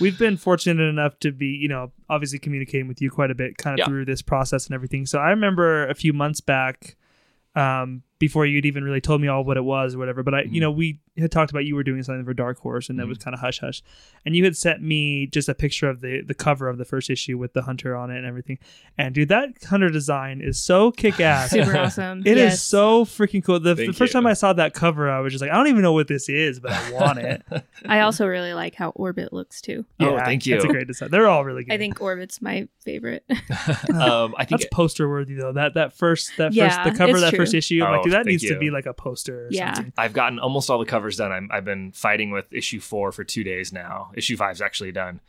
We've been fortunate enough to be, you know, obviously communicating with you quite a bit, kind of Yeah. through this process and everything. So I remember a few months back. Um, before you'd even really told me all what it was or whatever, but I, Mm-hmm. you know, we had talked about you were doing something for Dark Horse, and that was kind of hush hush. And you had sent me just a picture of the the cover of the first issue with the hunter on it and everything. And dude, that hunter design is so kick ass. [LAUGHS] Super awesome. It is Yes. so freaking cool. The, the first you. time I saw that cover, I was just like, I don't even know what this is, but I want it. [LAUGHS] I also really like how Orbit looks too. Oh, thank you. That's a great design. They're all really good. I think Orbit's my favorite. [LAUGHS] um, I think that's poster worthy though. That that first that Yeah, first the cover of that true. first issue. Oh, like, dude, that thank needs to be like a poster or Yeah. something. I've gotten almost all the covers done. I'm, I've been fighting with issue four for two days now. Issue five's actually done.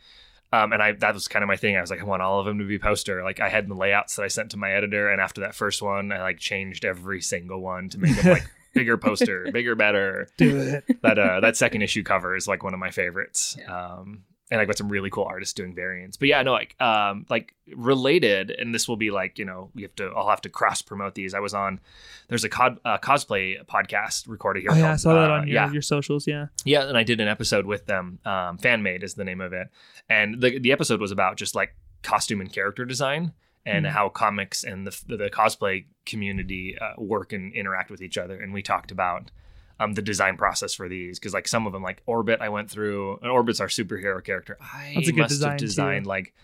Um, and I that was kind of my thing. I was like, I want all of them to be poster. Like I had the layouts that I sent to my editor, and after that first one, I like changed every single one to make them like [LAUGHS] bigger poster, bigger, better. Do it. That uh, that second issue cover is like one of my favorites. Um, and I got some really cool artists doing variants. But yeah, no, like um, like related, and this will be like you know we have to I'll have to cross promote these. I was on there's a cod, uh, cosplay podcast recorded here. Oh yeah, I saw that uh, on your, yeah your socials. Yeah. yeah, and I did an episode with them. Um, Fan made is the name of it, and the the episode was about just like costume and character design and Mhm. how comics and the the cosplay community uh, work and interact with each other. And we talked about um, the design process for these because like some of them like Orbit I went through. And Orbit's our superhero character. I That's a good must design, have too. designed like.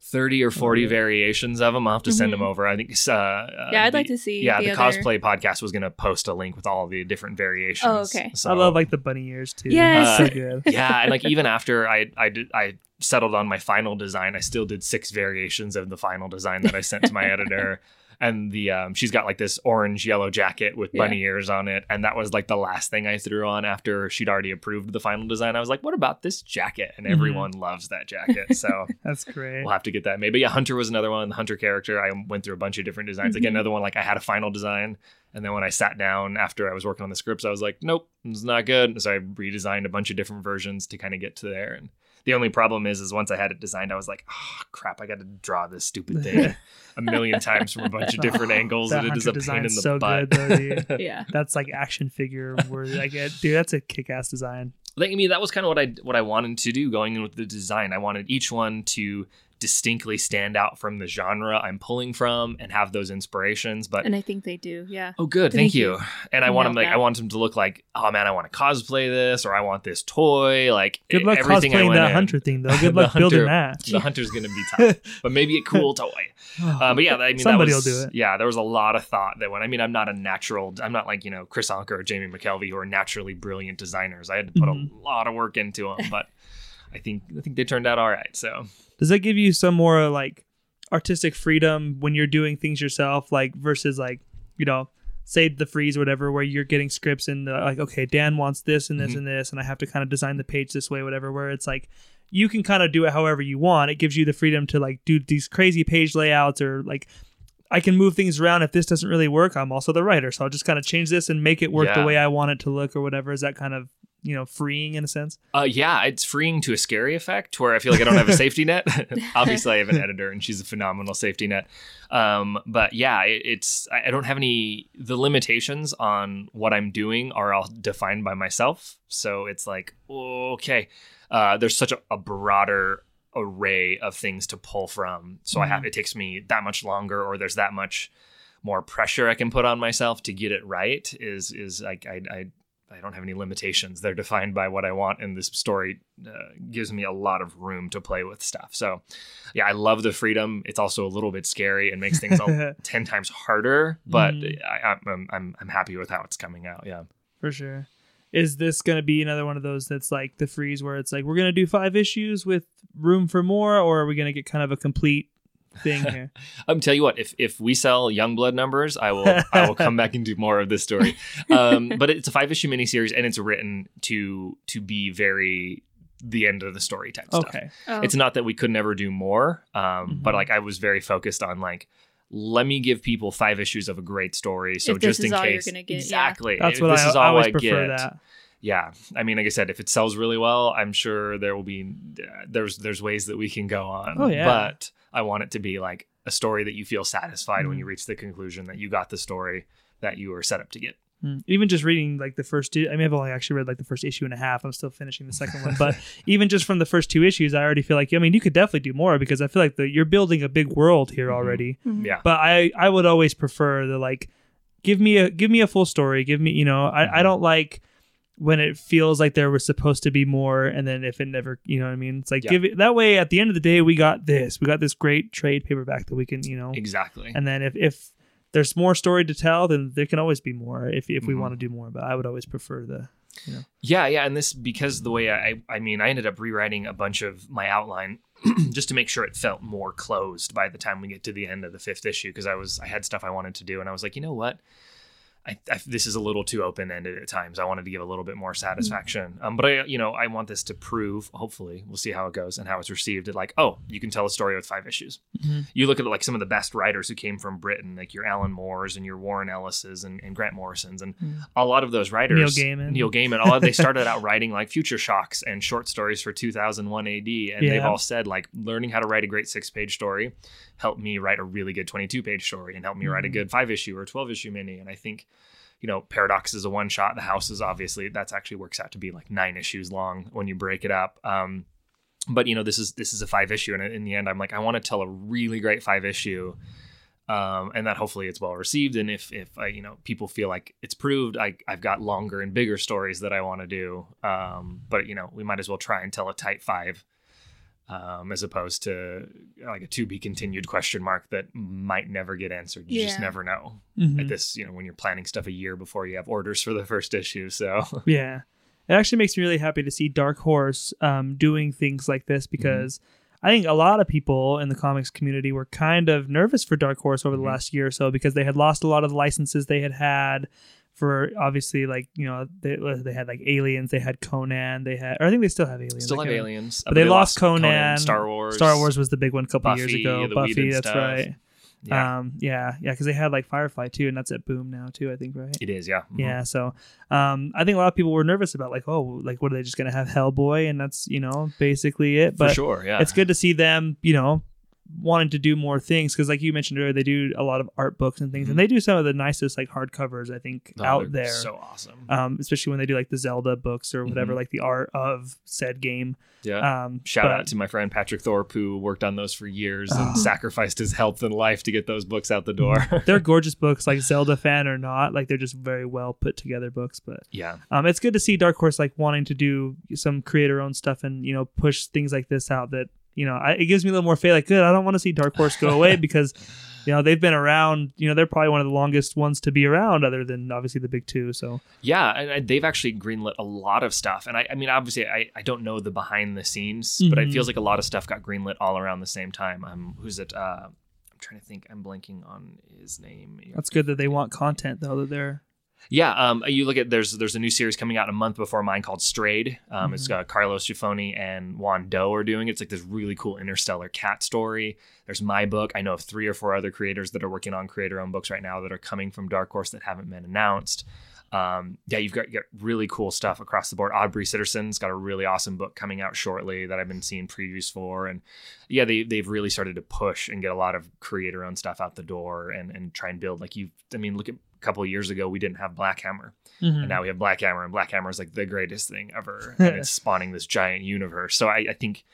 30 or 40 yeah. variations of them. I'll have to send Mhm. them over. I think uh, uh, yeah, I'd the- like to see. yeah, the, the, other... cosplay podcast was going to post a link with all the different variations. Oh, okay. So, I love like the bunny ears too. Yes. It's so good. [LAUGHS] yeah, and like even after I I did I settled on my final design, I still did six variations of the final design that I sent to my editor. [LAUGHS] And the um, she's got like this orange yellow jacket with bunny ears on it, and that was like the last thing I threw on after she'd already approved the final design. I was like, "What about this jacket?" And Mhm. everyone loves that jacket, so [LAUGHS] That's great. we'll have to get that maybe. Yeah, Hunter was another one. The Hunter character, I went through a bunch of different designs. Again, Mhm. another one like I had a final design, and then when I sat down after I was working on the scripts, I was like, nope, it's not good. So I redesigned a bunch of different versions to kind of get to there. And the only problem is, is once I had it designed, I was like, oh crap, I got to draw this stupid thing a million times from a bunch of different [LAUGHS] angles, That and it is Hunter a pain in the so butt. good, though, dude. [LAUGHS] Yeah. That's like action figure worthy. I get, dude. That's a kick-ass design. I think, I mean, that was kind of what I what I wanted to do going in with the design. I wanted each one to distinctly stand out from the genre I'm pulling from and have those inspirations. But And I think they do. Yeah. Oh, good. Thank, Thank you. you. And I You want them nailed like I want them to look like, oh man, I want to cosplay this, or I want this toy. Like Good luck everything I cosplaying went that in. hunter thing though. [LAUGHS] Good The luck building that. The hunter's gonna be tough, [LAUGHS] but maybe a cool toy. [SIGHS] Uh, but yeah, I mean, Somebody that was, will do it. Yeah, there was a lot of thought that went. I mean, I'm not a natural. I'm not like you know Kris Anka or Jamie McKelvie who are naturally brilliant designers. I had to put Mhm. a lot of work into them, but [LAUGHS] I think I think they turned out all right. So Does that give you some more like artistic freedom when you're doing things yourself, like versus like you know, say the freeze or whatever, where you're getting scripts and like, okay, Dan wants this and this Mhm. and this, and I have to kind of design the page this way, whatever. Where it's like you can kind of do it however you want. It gives you the freedom to like do these crazy page layouts or like. I can move things around if this doesn't really work. I'm also the writer, so I'll just kind of change this and make it work the way I want it to look or whatever. Is that kind of you know freeing in a sense? Uh, yeah, it's freeing to a scary effect where I feel like I don't have a safety net. [LAUGHS] Obviously, I have an editor and she's a phenomenal safety net. Um, but yeah, it, it's I don't have any. The limitations on what I'm doing are all defined by myself. So it's like okay, uh, there's such a, a broader array of things to pull from. So I have it takes me that much longer, or there's that much more pressure I can put on myself to get it right. Is is like I I I don't have any limitations. They're defined by what I want, and this story uh, gives me a lot of room to play with stuff. So, yeah, I love the freedom. It's also a little bit scary and makes things a, [LAUGHS] ten times harder, but Mm. I, I'm, I'm I'm happy with how it's coming out. Yeah. For sure. Is this going to be another one of those that's like the freeze where it's like we're going to do five issues with room for more, or are we going to get kind of a complete thing [LAUGHS] here? Um, tell you what, if if we sell Youngblood numbers, I will I will come back and do more of this story. Um, [LAUGHS] but it's a five issue miniseries, and it's written to to be very the end of the story type stuff. okay. Oh, it's not that we could never do more um but Mhm. like i was very focused on like let me give people five issues of a great story so If this just is in all you're case gonna get, yeah. exactly That's if what this I, is I all always i prefer get that. yeah i mean like i said if it sells really well i'm sure there will be uh, there's there's ways that we can go on Oh, yeah. but i want it to be like a story that you feel satisfied when Mhm. you reach the conclusion that you got the story that you were set up to get Mm. Even just reading like the first two, I mean, I've only actually read like the first issue and a half. I'm still finishing the second one, but [LAUGHS] even just from the first two issues, I already feel like, I mean, you could definitely do more because I feel like the, you're building a big world here Mhm. already. Mhm. yeah But I, I would always prefer the like, give me a, give me a full story. Give me, you know, I, I Mhm. don't like when it feels like there was supposed to be more and then if it never, you know what I mean? It's like, Yeah. give it that way at the end of the day, we got this, we got this great trade paperback that we can, you know, exactly and then if, if there's more story to tell, then there can always be more if, if we Mhm. want to do more. But I would always prefer the. Yeah, yeah, and this because the way I I mean I ended up rewriting a bunch of my outline [CLEARS THROAT] just to make sure it felt more closed by the time we get to the end of the fifth issue because I was I had stuff I wanted to do and I was like, you know what? I, I, this is a little too open ended at times. I wanted to give a little bit more satisfaction. Um, but I, you know, I want this to prove. Hopefully, we'll see how it goes and how it's received. Like, oh, you can tell a story with five issues. Mhm. You look at like some of the best writers who came from Britain, like your Alan Moores and your Warren Ellis's and, and Grant Morrison's, and Mm. a lot of those writers, Neil Gaiman. Neil Gaiman, all they started [LAUGHS] out writing like Future Shocks and short stories for 2001 AD, and they've all said like learning how to write a great six page story helped me write a really good 22 page story and helped me write a good five issue or 12 issue mini. And I think, you know, Paradox is a one shot. The House is obviously that's actually works out to be like nine issues long when you break it up. Um, but you know, this is this is a five issue, and in the end, I'm like, I want to tell a really great five issue um, and that hopefully it's well received. And if if I, you know people feel like it's proved, I I've got longer and bigger stories that I want to do. Um, but you know we might as well try and tell a tight five, um, as opposed to like a to be continued question mark that might never get answered. You just never know Mhm. at this. You know when you're planning stuff a year before you have orders for the first issue. So [LAUGHS] Yeah. It actually makes me really happy to see Dark Horse um, doing things like this because I think a lot of people in the comics community were kind of nervous for Dark Horse over the Mhm. last year or so because they had lost a lot of the licenses they had had for obviously like you know they, they had like aliens they had conan they had or i think they still have aliens still have aliens, but they, lost conan, Star Wars, star wars was the big one a couple years ago buffy that's stuff. right Yeah, um yeah yeah because they had like firefly too and that's at boom now too i think right it is. Yeah, Mhm. yeah, so um, I think a lot of people were nervous about like, oh, like what are they just gonna have Hellboy, and that's you know basically it. for But sure. Yeah, it's good to see them, you know, wanting to do more things because, like you mentioned earlier, they do a lot of art books and things, Mhm. and they do some of the nicest like hardcovers I think Oh, out there. So awesome. um, especially when they do like the Zelda books or whatever, Mhm. like the art of said game. yeah. Um, Shout but- out to my friend Patrick Thorpe who worked on those for years and [SIGHS] sacrificed his health and life to get those books out the door. [LAUGHS] they're gorgeous books, like Zelda fan or not. Like they're just very well put together books. But yeah. um, it's good to see Dark Horse like wanting to do some creator own stuff and you know push things like this out. That you know I, it gives me a little more faith. Like, good, I don't want to see Dark Horse go [LAUGHS] away because you know they've been around. You know they're probably one of the longest ones to be around, other than obviously the big two. So Yeah, and, they've actually greenlit a lot of stuff. And I, I mean, obviously, I, I don't know the behind the scenes, but it Mhm. feels like a lot of stuff got greenlit all around the same time. Um, who's it? Uh, I'm trying to think. I'm blanking on his name. that's good that they want content though. That they're Yeah, um, you look at there's there's a new series coming out a month before mine called Strayed. Um, It's got Carlos Giffoni and Juan Doe are doing it. It's like this really cool interstellar cat story. There's my book. I know of three or four other creators that are working on creator-owned books right now that are coming from Dark Horse that haven't been announced. Um, yeah, you've got, you got really cool stuff across the board. Aubrey Sitterson's got a really awesome book coming out shortly that I've been seeing previews for, and yeah, they they've really started to push and get a lot of creator-owned stuff out the door and and try and build like you. I mean, look at a couple of years ago we didn't have Black Hammer, Mhm. and now we have Black Hammer, and Black Hammer is like the greatest thing ever, [LAUGHS] and it's spawning this giant universe. So I, I think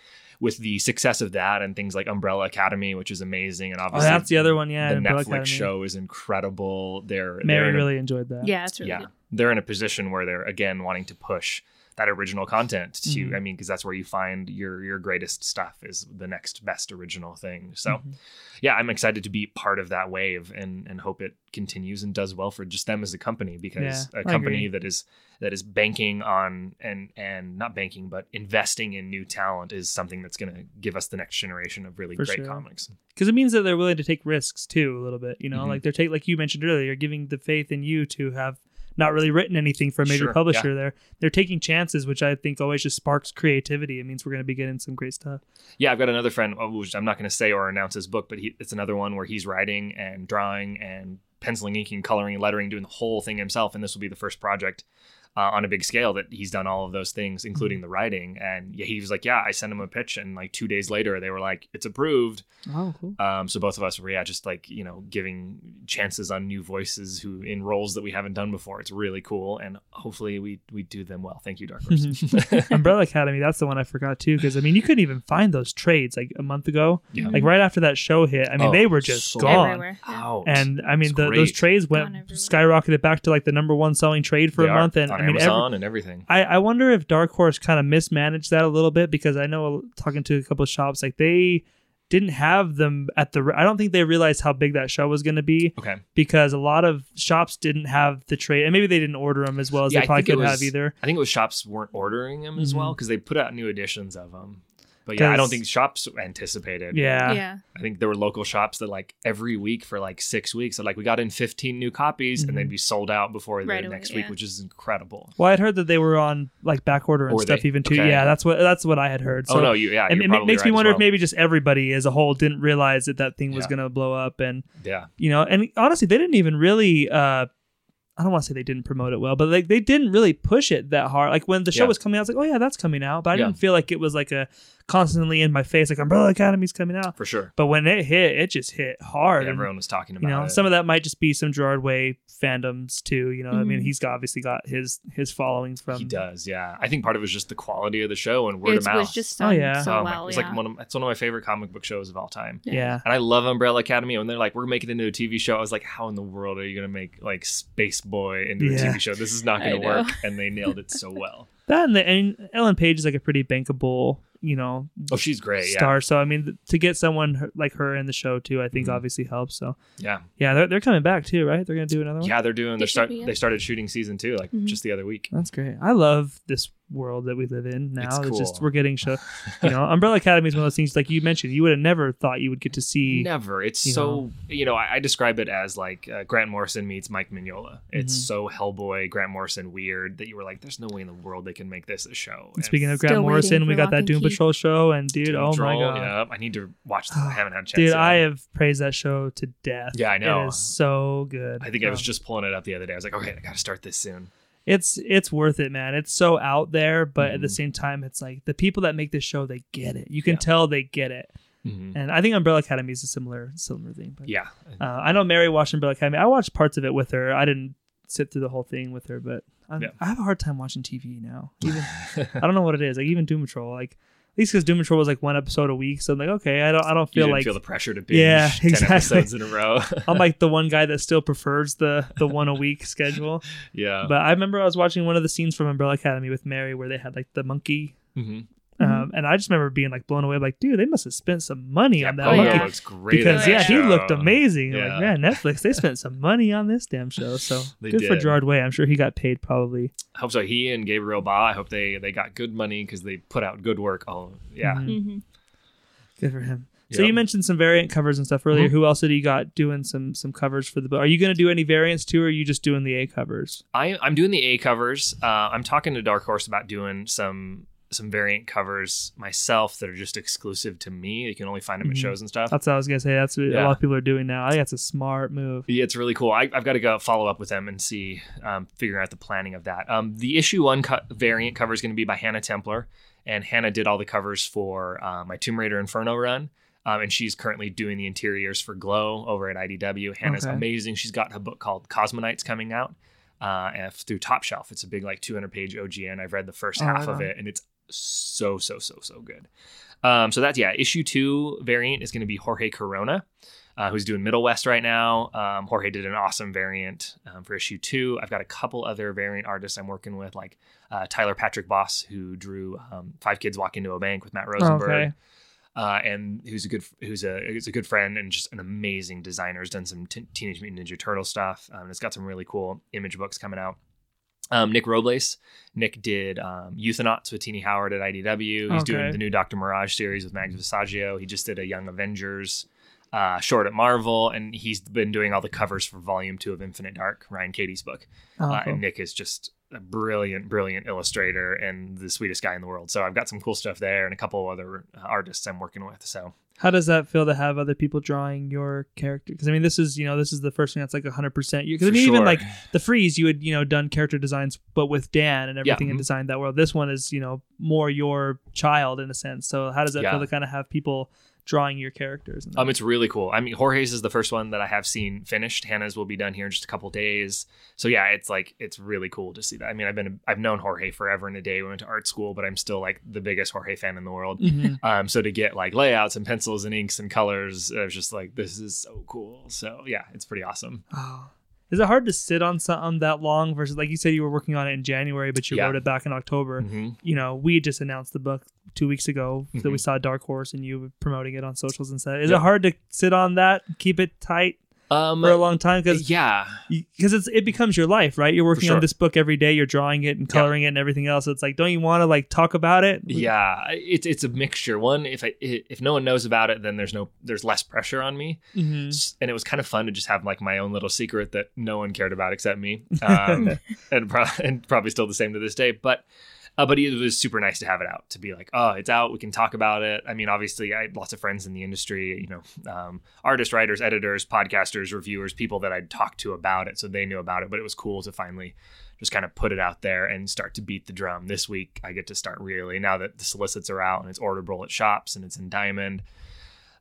with the success of that and things like Umbrella Academy, which is amazing, and oh, obviously that's the other one. Yeah, the Umbrella Netflix Academy. show is incredible. They're they're Mary in a- really enjoyed that. Yeah, it's really yeah, good. they're in a position where they're again wanting to push that original content to. Mhm. I mean, because that's where you find your your greatest stuff is the next best original thing. So Mhm. yeah, I'm excited to be part of that wave and and hope it continues and does well for just them as a company because Yeah, a company that is that is banking on and and not banking but investing in new talent is something that's going to give us the next generation of really For great sure. comics. because it means that they're willing to take risks too a little bit you know Mhm. like they're take like you mentioned earlier you're giving the faith in you to have not really written anything for a major Sure, publisher yeah. there they're taking chances which i think always just sparks creativity it means we're going to be getting some great stuff Yeah, I've got another friend, uh, which I'm not going to say or announce his book, but he, it's another one where he's writing and drawing and penciling, inking, coloring, lettering, doing the whole thing himself. And this will be the first project uh, on a big scale that he's done all of those things, including the writing. And yeah, he was like, "Yeah, I sent him a pitch, and like two days later, they were like, it's approved." oh cool Um, so both of us were yeah, just like you know, giving chances on new voices who in roles that we haven't done before. It's really cool, and hopefully we we do them well. Thank you, Dark Horse. [LAUGHS] umbrella academy that's the one i forgot too because i mean you couldn't even find those trades like a month ago Yeah. like right after that show hit i mean Oh, they were just so gone Out. and i mean the, those trades went skyrocketed back to like the number one selling trade for They a month and on i mean every, Amazon and everything. I, I wonder if Dark Horse kind of mismanaged that a little bit because I know talking to a couple of shops like they didn't have them at the I don't think they realized how big that show was going to be Okay. because a lot of shops didn't have the trade and maybe they didn't order them as well as Yeah, they probably could have either. I think it was shops weren't ordering them as well mm-hmm. because they put out new editions of them. But yeah, I don't think shops anticipated. Yeah. yeah. I think there were local shops that like every week for like six weeks, that like we got in 15 new copies and Mhm. they'd be sold out before the away, next week, yeah. which is incredible. Well, I'd heard that they were on like back order and Were stuff they? even too. Okay. Yeah, that's what that's what I had heard. So oh no, you yeah, and it makes me right as wonder if maybe just everybody as a whole didn't realize that that thing was Yeah. going to blow up and yeah, you know and honestly they didn't even really uh i don't want to say they didn't promote it well but like they didn't really push it that hard like when the show Yeah. was coming out i was like oh yeah that's coming out but i Yeah. didn't feel like it was like a constantly in my face like umbrella academy's coming out for sure. but when it hit it just hit hard Yeah, and, everyone was talking about you know it. some of that might just be some gerard way fandoms too you know i mean Mhm. he's got, obviously got his his followings from he does, yeah. I think part of it was just the quality of the show and word It of mouth. It was just Oh, yeah. so Oh my- well. it's yeah. like one of it's one of my favorite comic book shows of all time. yeah And I love Umbrella Academy. When they're like, we're making it into a TV show, I was like, how in the world are you going to make like Space Boy into a TV show? This is not [LAUGHS] going to work. And they nailed it so well. that and, the, and ellen page is like a pretty bankable you know Oh, she's great. Yeah. star so i mean th- to get someone like her in the show too i think Mhm. obviously helps so Yeah. Yeah, they're, they're coming back too, right? They're gonna do another one. Yeah, they're doing. They They start. be, yeah. They started shooting season two like Mhm. just the other week. that's great. I love this world that we live in now. It's It's, just we're getting show. You know, [LAUGHS] Umbrella Academy is one of those things like you mentioned. You would have never thought you would get to see. Never. It's you so you know. I, I describe it as like uh, Grant Morrison meets Mike Mignola. It's Mhm. so Hellboy, Grant Morrison weird that you were like, "There's no way in the world they can make this a show." And speaking of Grant Morrison, we got that Doom Key. Patrol show, and dude, Doom oh my god, yeah, I need to watch this. I haven't had a chance. dude, yet. I have praised that show to death. Yeah, I know. It is so good. I think I was Um, just pulling it up the other day. I was like, okay, I got to start this soon. It's it's worth it, man. It's so out there, but at the Mhm. same time, it's like the people that make this show, they get it. You can Yeah. tell they get it. Mhm. And I think Umbrella Academy is a similar similar thing. But Yeah. uh, I know Mary watched Umbrella Academy. I watched parts of it with her. I didn't sit through the whole thing with her, but Yeah. I have a hard time watching TV now. Even [LAUGHS] I don't know what it is. Like even Doom Patrol, like least because Doom Patrol was like one episode a week, so I'm like, okay, I don't I don't feel like feel the pressure to binge Yeah, 10 episodes in a row. [LAUGHS] I'm like the one guy that still prefers the the one a week schedule. yeah. But I remember I was watching one of the scenes from Umbrella Academy with Mary where they had like the monkey. hmm Um, and I just remember being like blown away, like, dude, they must have spent some money Yeah, on that Oh, Pogo monkey. looks great. Because yeah, that he looked amazing. Yeah. Like, man, Netflix, they spent some money on this damn show. So [LAUGHS] They good for did. Gerard Way. I'm sure he got paid probably. I hope so. He and Gabriel Ba, I hope they they got good money because they put out good work. Oh yeah. Mhm. Mm-hmm. Good for him. So Yep. you mentioned some variant covers and stuff earlier. Mhm. Who else did you got doing some some covers for the book? Are you going to do any variants too, or are you just doing the A covers? I, I'm doing the A covers. Uh, I'm talking to Dark Horse about doing some some variant covers myself that are just exclusive to me. You can only find them at shows and stuff. That's what I was going to say. That's what a lot of people are doing now. I think that's a smart move. Yeah, it's really cool. I, I've got to go follow up with them and see, um, figure out the planning of that. Um, the issue one co- variant cover is going to be by Hannah Templer, and Hannah did all the covers for uh, my Tomb Raider Inferno run. Um, and she's currently doing the interiors for Glow over at IDW. Hannah's Okay. amazing. She's got a book called Cosmoknights coming out uh, through Top Shelf. It's a big, like, 200 page OGN. I've read the first Oh, half of it, and it's so, so, so, so good. Um, so that's, yeah, issue two variant is going to be Jorge Corona uh, who's doing Middle West right now. Um, Jorge did an awesome variant um, for issue two. I've got a couple other variant artists I'm working with, like uh, Tyler Patrick Boss, who drew um, Five Kids Walk Into a Bank with Matt Rosenberg, Okay. uh, and who's a good who's a who's a good friend and just an amazing designer. Has done some t- Teenage Mutant Ninja Turtle stuff. Um, it's got some really cool image books coming out. Um, Nick Robles. Nick did um, Euthanauts with Tini Howard at IDW. He's doing the new Doctor Mirage series with Mags Visaggio. He just did a Young Avengers uh, short at Marvel, and he's been doing all the covers for Volume Two of Infinite Dark, Ryan Cady's book. Oh, Uh, cool. and Nick is just a brilliant, brilliant illustrator and the sweetest guy in the world. So I've got some cool stuff there, and a couple other artists I'm working with. So How does that feel to have other people drawing your character? Because I mean, this is you know this is the first thing that's like hundred percent. Because I mean, even like the freeze, you had you know done character designs, but with Dan and everything and mhm. designed that world. This one is you know more your child in a sense. So how does that Yeah. feel to kind of have people drawing your characters? And Um, it's really cool. I mean, Jorge's is the first one that I have seen finished. Hannah's will be done here in just a couple days. So yeah, it's like it's really cool to see that. I mean, I've been I've known Jorge forever and a day. We went to art school, but I'm still like the biggest Jorge fan in the world. Mhm. Um, so to get like layouts and pencils and inks and colors, I was just like, this is so cool. So yeah, it's pretty awesome. Oh. Is it hard to sit on something that long versus like you said you were working on it in January, but you Yeah. wrote it back in October? hmm You know, we just announced the book two weeks ago that we Mhm. saw Dark Horse and you were promoting it on socials and stuff. Is it hard to sit on that, keep it tight Um, for a long time? Because yeah, because it's it becomes your life, right? You're working on this book every day. You're drawing it and coloring it and everything else. It's like, don't you want to like talk about it? yeah, it's it's a mixture. One, if I if no one knows about it, then there's no there's less pressure on me. Mhm. And it was kind of fun to just have like my own little secret that no one cared about except me, [LAUGHS] um, and, pro- and probably still the same to this day. But uh, but it was super nice to have it out to be like, oh, it's out. We can talk about it. I mean, obviously, I had lots of friends in the industry, you know, um, artists, writers, editors, podcasters, reviewers, people that I'd talked to about it, so they knew about it. But it was cool to finally just kind of put it out there and start to beat the drum. This week, I get to start really now that the solicits are out and it's orderable at shops and it's in Diamond.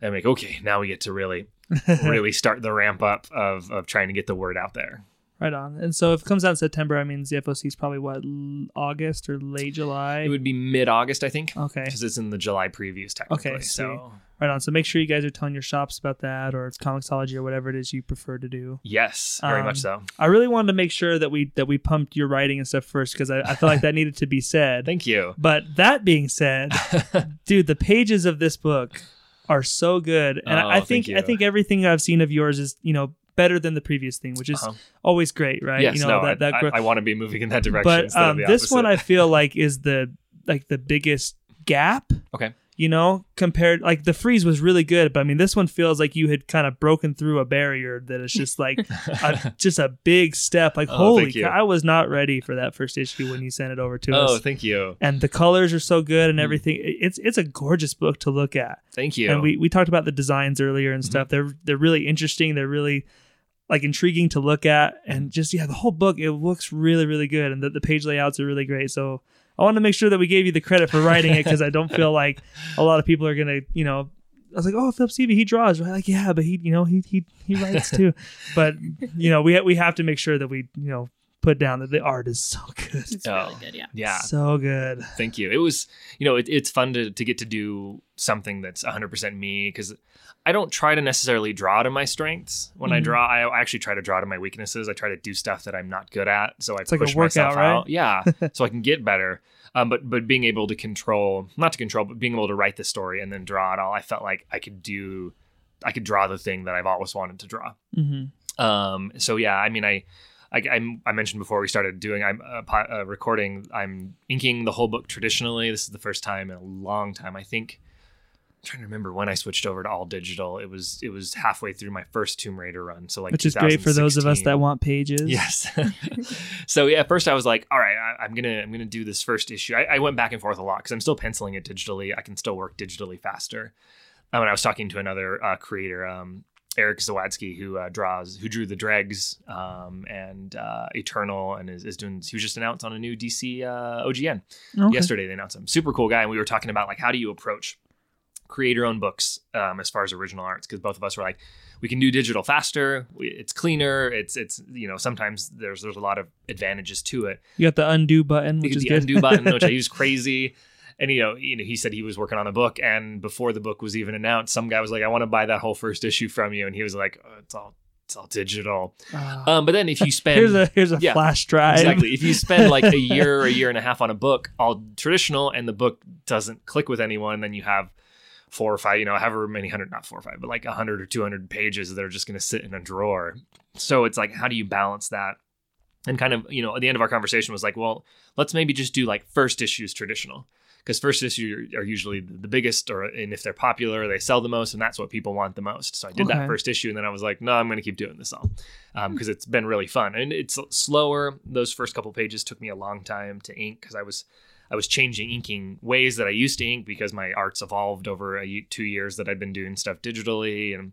I'm like, okay, now we get to really [LAUGHS] really start the ramp up of of trying to get the word out there. Right on. And so if it comes out in September, I mean, the FOC is probably what l- August or late July. It would be mid August, I think, okay, because it's in the July previews technically. Okay, so right on. So make sure you guys are telling your shops about that or Comixology or whatever it is you prefer to do. yes, very Um, much so. I really wanted to make sure that we that we pumped your writing and stuff first because I, I feel like that needed to be said. [LAUGHS] Thank you. But that being said, [LAUGHS] dude, the pages of this book are so good, and Oh, I thank think I think everything I've seen of yours is you know better than the previous thing, which is Uh-huh. always great, right? yes, you know no, that, that I, gro- I, want to be moving in that direction. but um, this one I feel [LAUGHS] like is the like the biggest gap. Okay. You know, compared like the freeze was really good, but I mean this one feels like you had kind of broken through a barrier that is just like [LAUGHS] a, just a big step. Like Oh, holy, cow, I was not ready for that first issue when you sent it over to oh, us. Oh, thank you, and the colors are so good and Mm. everything. It- It's it's a gorgeous book to look at. thank you. And we, we talked about the designs earlier and Mm-hmm. stuff. They're they're really interesting. They're really like intriguing to look at and just yeah, the whole book it looks really really good and the, the page layouts are really great. So I want to make sure that we gave you the credit for writing it because I don't feel like a lot of people are gonna you know I was like, oh, Philip Sevy, he draws, right? Like, yeah, but he, you know, he he he writes too. but you know, we we have to make sure that we, you know, put down that the art is so good, It's Oh. really good. Yeah. Yeah. so good. Thank you. It was, you know, it, it's fun to, to get to do something that's 100% me because I don't try to necessarily draw to my strengths. When I Mhm. draw, I actually try to draw to my weaknesses. I try to do stuff that I'm not good at. So I It's like a push workout, myself right? out. Yeah. [LAUGHS] so I can get better. Um, but but being able to control, not to control, but being able to write the story and then draw it all, I felt like I could do, I could draw the thing that I've always wanted to draw. hmm Um, so yeah, I mean, I, I, I'm- I mentioned before we started doing, I'm uh, po- uh, recording. I'm inking the whole book traditionally. This is the first time in a long time. I think. I'm trying to remember when I switched over to all digital. It was it was halfway through my first Tomb Raider run. So like, Which is great for those of us that want pages. Yes. [LAUGHS] so yeah, at first I was like, all right, I, I'm gonna I'm gonna do this first issue. I, I went back and forth a lot because I'm still penciling it digitally. I can still work digitally faster. Um, and I was talking to another uh, creator, um, Eric Zawadzki, who uh, draws, who drew the Dregs um, and uh, Eternal, and is, is doing. He was just announced on a new DC uh, OGN Okay. yesterday. They announced him. Super cool guy, and we were talking about like how do you approach creator-owned books um, as far as original arts because both of us were like we can do digital faster we, it's cleaner it's it's you know sometimes there's there's a lot of advantages to it You got the undo button, which get is the undo button which i [LAUGHS] use crazy and you know, you know, he said he was working on a book, and before the book was even announced, some guy was like, "I want to buy that whole first issue from you," and he was like, oh, "It's all, it's all digital." Ah. Um, but then if you [LAUGHS] spend here's a here's a yeah, flash drive. Exactly. If you spend like a year or a year and a half on a book, all traditional, and the book doesn't click with anyone, then you have four or five, you know, however many hundred, not four or five, but like a hundred or 200 pages that are just going to sit in a drawer. So it's like, how do you balance that? And kind of, you know, at the end of our conversation was like, well, let's maybe just do like first issues traditional. Because first issue are usually the biggest, or and if they're popular, they sell the most, and that's what people want the most. So I did Okay. that first issue, and then I was like, no, I'm going to keep doing this all um, hmm. because it's been really fun and it's slower. Those first couple pages took me a long time to ink because I was I was changing inking ways that I used to ink because my art's evolved over a, two years that I've been doing stuff digitally and.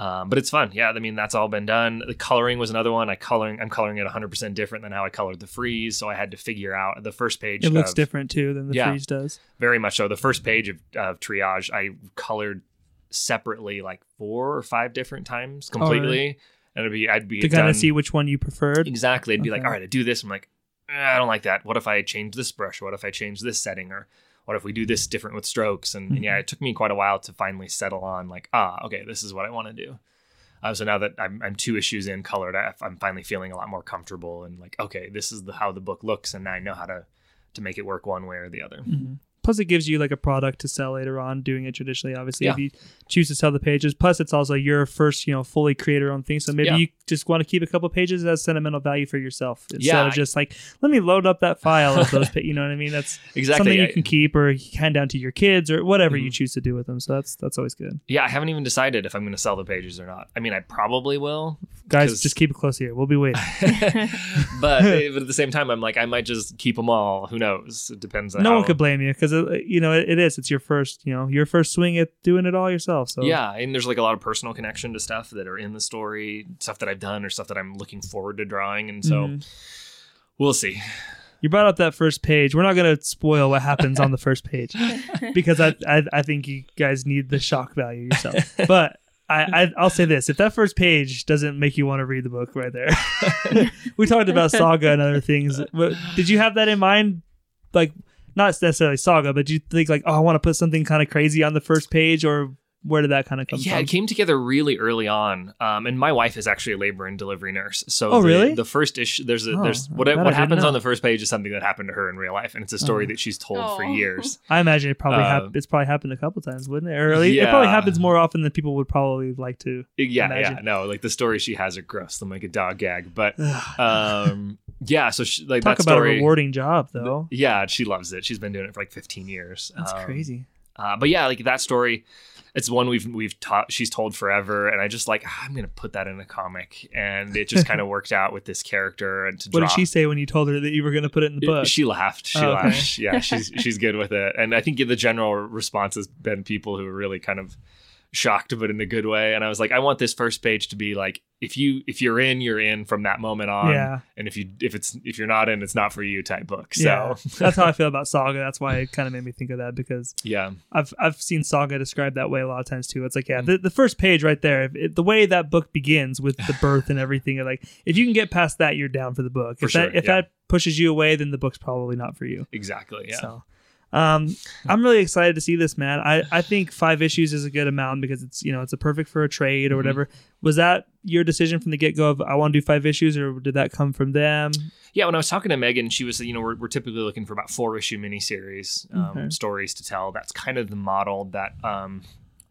Um, but it's fun, yeah. I mean, that's all been done. The coloring was another one. I coloring, I'm coloring it 100 percent different than how I colored the freeze. So I had to figure out the first page. it looks different too than the Yeah. freeze does. very much so. The first page of, of triage, I colored separately like four or five different times completely, and it'd be I'd be To kind of see which one you preferred. exactly. I'd be like, all right, I do this. I'm like, eh, I don't like that. What if I change this brush? What if I change this setting? Or what if we do this different with strokes? And, and yeah, Mm-hmm. it took me quite a while to finally settle on like, ah, okay, this is what I want to do. Uh, so now that I'm, I'm two issues in colored, I, I'm finally feeling a lot more comfortable and like, okay, this is the, how the book looks, and now I know how to to make it work one way or the other. Mhm. Plus, it gives you like a product to sell later on. Doing it traditionally, obviously, Yeah. if you choose to sell the pages. Plus, it's also your first, you know, fully creator own thing. So maybe Yeah. you just want to keep a couple pages as sentimental value for yourself instead Yeah, of just like let me load up that file of those. [LAUGHS] pa-" You know what I mean? That's Exactly. something you can keep or hand down to your kids or whatever you Mhm. choose to do with them. So that's that's always good. Yeah, I haven't even decided if I'm going to sell the pages or not. I mean, I probably will, Guys, 'Cause- just keep it close here. We'll be waiting. [LAUGHS] but, but [LAUGHS] at the same time, I'm like, I might just keep them all. Who knows? It depends on no how, one could blame you because you know it, it is. It's your first, you know, your first swing at doing it all yourself. So Yeah, and there's like a lot of personal connection to stuff that are in the story, stuff that I've done or stuff that I'm looking forward to drawing, and so Mhm. we'll see. You brought up that first page. We're not going to spoil what happens on the [LAUGHS] first page [LAUGHS] because I, I I think you guys need the shock value yourself. But I, I I'll say this: if that first page doesn't make you want to read the book right there, [LAUGHS] we talked about saga and other things. But did you have that in mind? Like not necessarily saga, but do you think like, oh, I want to put something kind of crazy on the first page, or where did that kind of come from? yeah, from? it came together really early on. Um, and my wife is actually a labor and delivery nurse. So Oh, the, really? The first issue, there's a, Oh, there's I what what happens on the first page is something that happened to her in real life, and it's a story Oh. that she's told for Oh. years. I imagine it probably Uh, hap- it's probably happened a couple times, wouldn't it? Or at least it probably happens more often than people would probably like to. Yeah, Imagine. yeah, no, like the stories she has are gross. Them like a dog gag, but [SIGHS] um, yeah. So she, like Talk that about story. a rewarding job, though. Yeah, she loves it. She's been doing it for like 15 years. That's Um, crazy. Uh, but yeah, like that story, it's one we've we've taught. She's told forever, and I just like "Ah, I'm gonna put that in a comic, and it just kind of [LAUGHS] worked out with this character and to What did she say when you told her that you were going to put it in the book? She laughed. She Oh, okay. laughed. Yeah, she's [LAUGHS] she's good with it, and I think the general response has been people who are really kind of shocked but in a good way and i was like i want this first page to be like if you if you're in you're in from that moment on yeah, and if you if it's if you're not in it's not for you type book so yeah. that's how I feel about Saga. That's why it kind of made me think of that because [LAUGHS] yeah I've I've seen Saga described that way a lot of times too. It's like Mm-hmm. yeah, the, the first page right there, if it, the way that book begins with the [LAUGHS] birth and everything, like if you can get past that, you're down for the book. For if that if yeah. that pushes you away, then the book's probably not for you. exactly yeah So, um, I'm really excited to see this, man. I, I think five issues is a good amount because it's you know it's a perfect for a trade or Mhm. whatever. Was that your decision from the get go of I want to do five issues, or did that come from them? Yeah, when I was talking to Megan, she was, you know, we're, we're typically looking for about four issue miniseries um, Okay. stories to tell. That's kind of the model that um,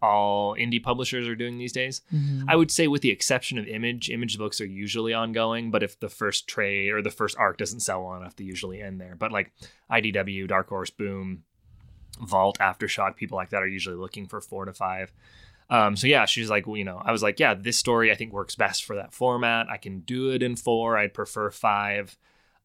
all indie publishers are doing these days. I would say, with the exception of Image, Image books are usually ongoing. But if the first trade or the first arc doesn't sell well enough, they usually end there. But like IDW, Dark Horse, Boom, Vault, Aftershock, people like that are usually looking for four to five. Um, so yeah, she's like, well, you know, I was like, yeah, this story I think works best for that format. I can do it in four. I'd prefer five.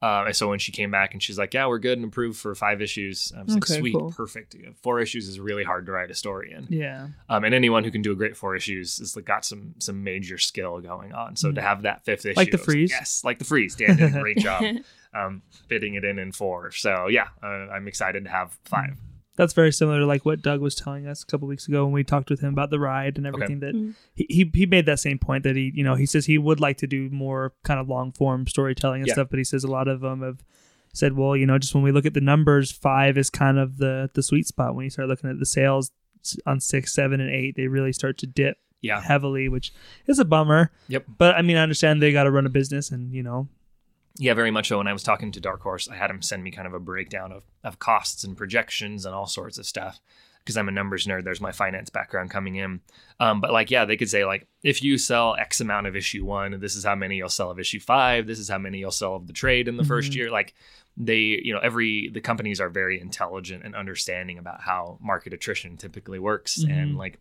Uh, and so when she came back and she's like, yeah, we're good and approved for five issues. I was Okay, like, sweet, cool. perfect. Four issues is really hard to write a story in. Yeah, Um, and anyone who can do a great four issues has like, got some some major skill going on. So to have that fifth issue, Like the was like, Freeze? yes, like the freeze, Dan did a great [LAUGHS] job um, fitting it in in four. So yeah, uh, I'm excited to have five. That's very similar to like what Doug was telling us a couple weeks ago when we talked with him about the ride and everything. That Mhm. he, he he made that same point that he you know he says he would like to do more kind of long form storytelling and Yeah. stuff, but he says a lot of them have said, well, you know, just when we look at the numbers, five is kind of the the sweet spot. When you start looking at the sales on six, seven, and eight, they really start to dip Yeah. heavily, which is a bummer. Yep. But I mean, I understand they got to run a business, and you know, Yeah, very much so. When I was talking to Dark Horse, I had him send me kind of a breakdown of, of costs and projections and all sorts of stuff. Because I'm a numbers nerd, there's my finance background coming in. Um, but like, yeah, they could say like, if you sell X amount of issue one, this is how many you'll sell of issue five. This is how many you'll sell of the trade in the first Mhm. year. Like, they, you know, every the companies are very intelligent and understanding about how market attrition typically works, and Mhm. like,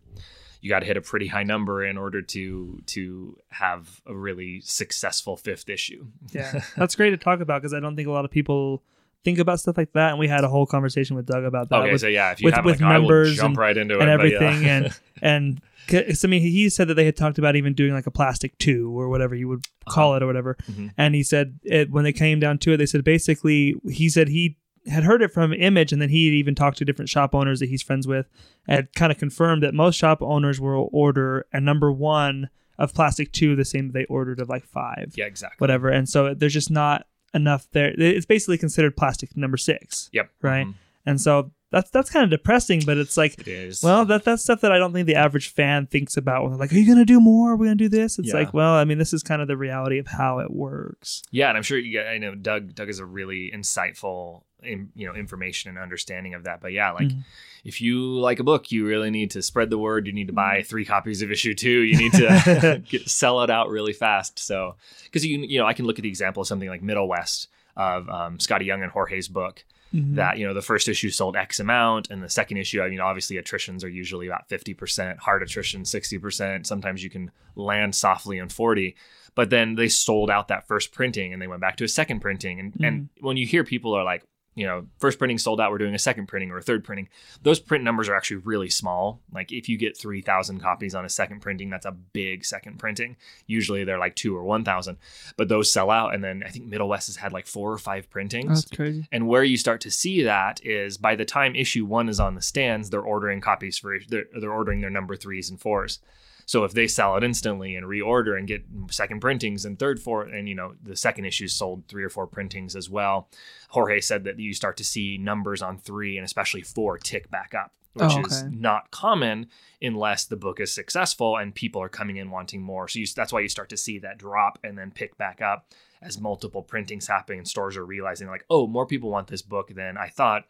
you got to hit a pretty high number in order to to have a really successful fifth issue. yeah, [LAUGHS] that's great to talk about because I don't think a lot of people think about stuff like that. And we had a whole conversation with Doug about that. Okay, with- so yeah, if you with- have with like, I will numbers jump and- right into and it, but yeah. everything and [LAUGHS] and 'cause, I mean he said that they had talked about even doing like a plastic two or whatever you would call it or whatever Mhm. and he said it when they came down to it they said basically he said he had heard it from image and then he had even talked to different shop owners that he's friends with and kind of confirmed that most shop owners will order a number one of plastic two the same they ordered of like five yeah, exactly. whatever and so there's just not enough there it's basically considered plastic number six Yep. right Mhm. and so that's that's kind of depressing but it's like It is. well, that that's stuff that I don't think the average fan thinks about when they're like, "Are you gonna do more? Are we gonna do this?" It's Yeah. like, well, I mean, this is kind of the reality of how it works. yeah, and I'm sure you get. I know Doug. Doug is a really insightful, in, you know, information and understanding of that. But yeah, like Mhm. if you like a book, you really need to spread the word. You need to buy three copies of issue two. You need to [LAUGHS] [LAUGHS] get, sell it out really fast. So because you you know, I can look at the example of something like Middle West of um, Skottie Young and Jorge's book. Mhm. that you know the first issue sold x amount and the second issue i mean obviously attritions are usually about 50% hard attrition 60% sometimes you can land softly in 40 but then they sold out that first printing and they went back to a second printing. And, and when you hear people are like you know first printing sold out we're doing a second printing or a third printing. Those print numbers are actually really small. Like if you get 3000 copies on a second printing that's a big second printing. Usually they're like 2 or 1000 but those sell out. And then i think middle west has had like four or five printings. That's crazy. and where you start to see that is by the time issue one is on the stands, they're ordering copies for they're, they're ordering their number threes and fours. So if they sell it instantly and reorder and get second printings and third, fourth, and you know the second issue sold three or four printings as well. Jorge said that you start to see numbers on three and especially four tick back up, oh, which Oh, is not common unless the book is successful and people are coming in wanting more. So you, that's why you start to see that drop and then pick back up as multiple printings happen and stores are realizing like, oh, more people want this book than I thought.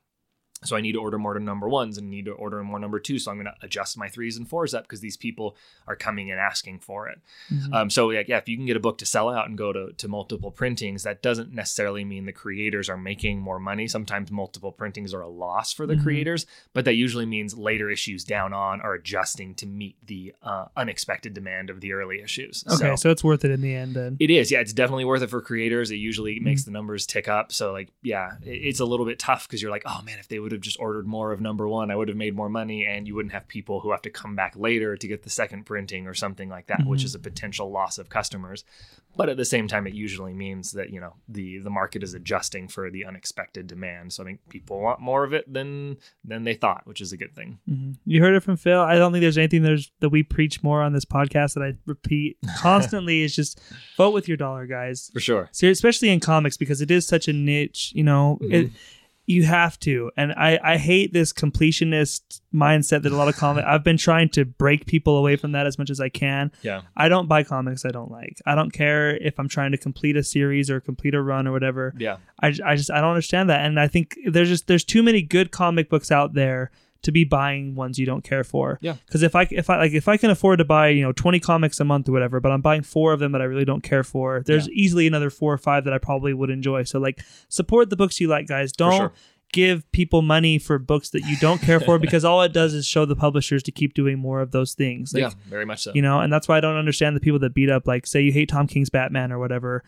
So I need to order more number ones and need to order more number two. So I'm going to adjust my threes and fours up because these people are coming and asking for it. Mhm. Um, so yeah, yeah, if you can get a book to sell out and go to, to multiple printings, that doesn't necessarily mean the creators are making more money. Sometimes multiple printings are a loss for the Mhm. creators, but that usually means later issues down on are adjusting to meet the uh, unexpected demand of the early issues. okay, So- so, it's worth it in the end. Then it is, yeah. It's definitely worth it for creators. It usually Mm-hmm. makes the numbers tick up. So, like, yeah, it- it's a little bit tough because you're like, oh man, if they would have just ordered more of number one. I would have made more money, and you wouldn't have people who have to come back later to get the second printing or something like that, which Mhm. is a potential loss of customers. But at the same time, it usually means that you know the the market is adjusting for the unexpected demand. So I think people want more of it than than they thought, which is a good thing. hmm You heard it from Phil. I don't think there's anything there's that we preach more on this podcast that I repeat [LAUGHS] constantly. is just vote with your dollar, guys. For sure. Ser- especially in comics because it is such a niche. You know, it, you have to. And I I hate this completionist mindset that a lot of comic. [LAUGHS] I've been trying to break people away from that as much as I can. Yeah. I don't buy comics I don't like. I don't care if I'm trying to complete a series or complete a run or whatever. Yeah. I, I just I don't understand that, and I think there's just there's too many good comic books out there to be buying ones you don't care for. Yeah. Because if I if I like if I can afford to buy you know 20 comics a month or whatever, but I'm buying four of them that I really don't care for, there's easily another four or five that I probably would enjoy. So like support the books you like, guys. Don't. Give people money for books that you don't care for [LAUGHS] because all it does is show the publishers to keep doing more of those things. Like, yeah. Very much so. you know and that's why i don't understand the people that beat up like say you hate tom king's batman or whatever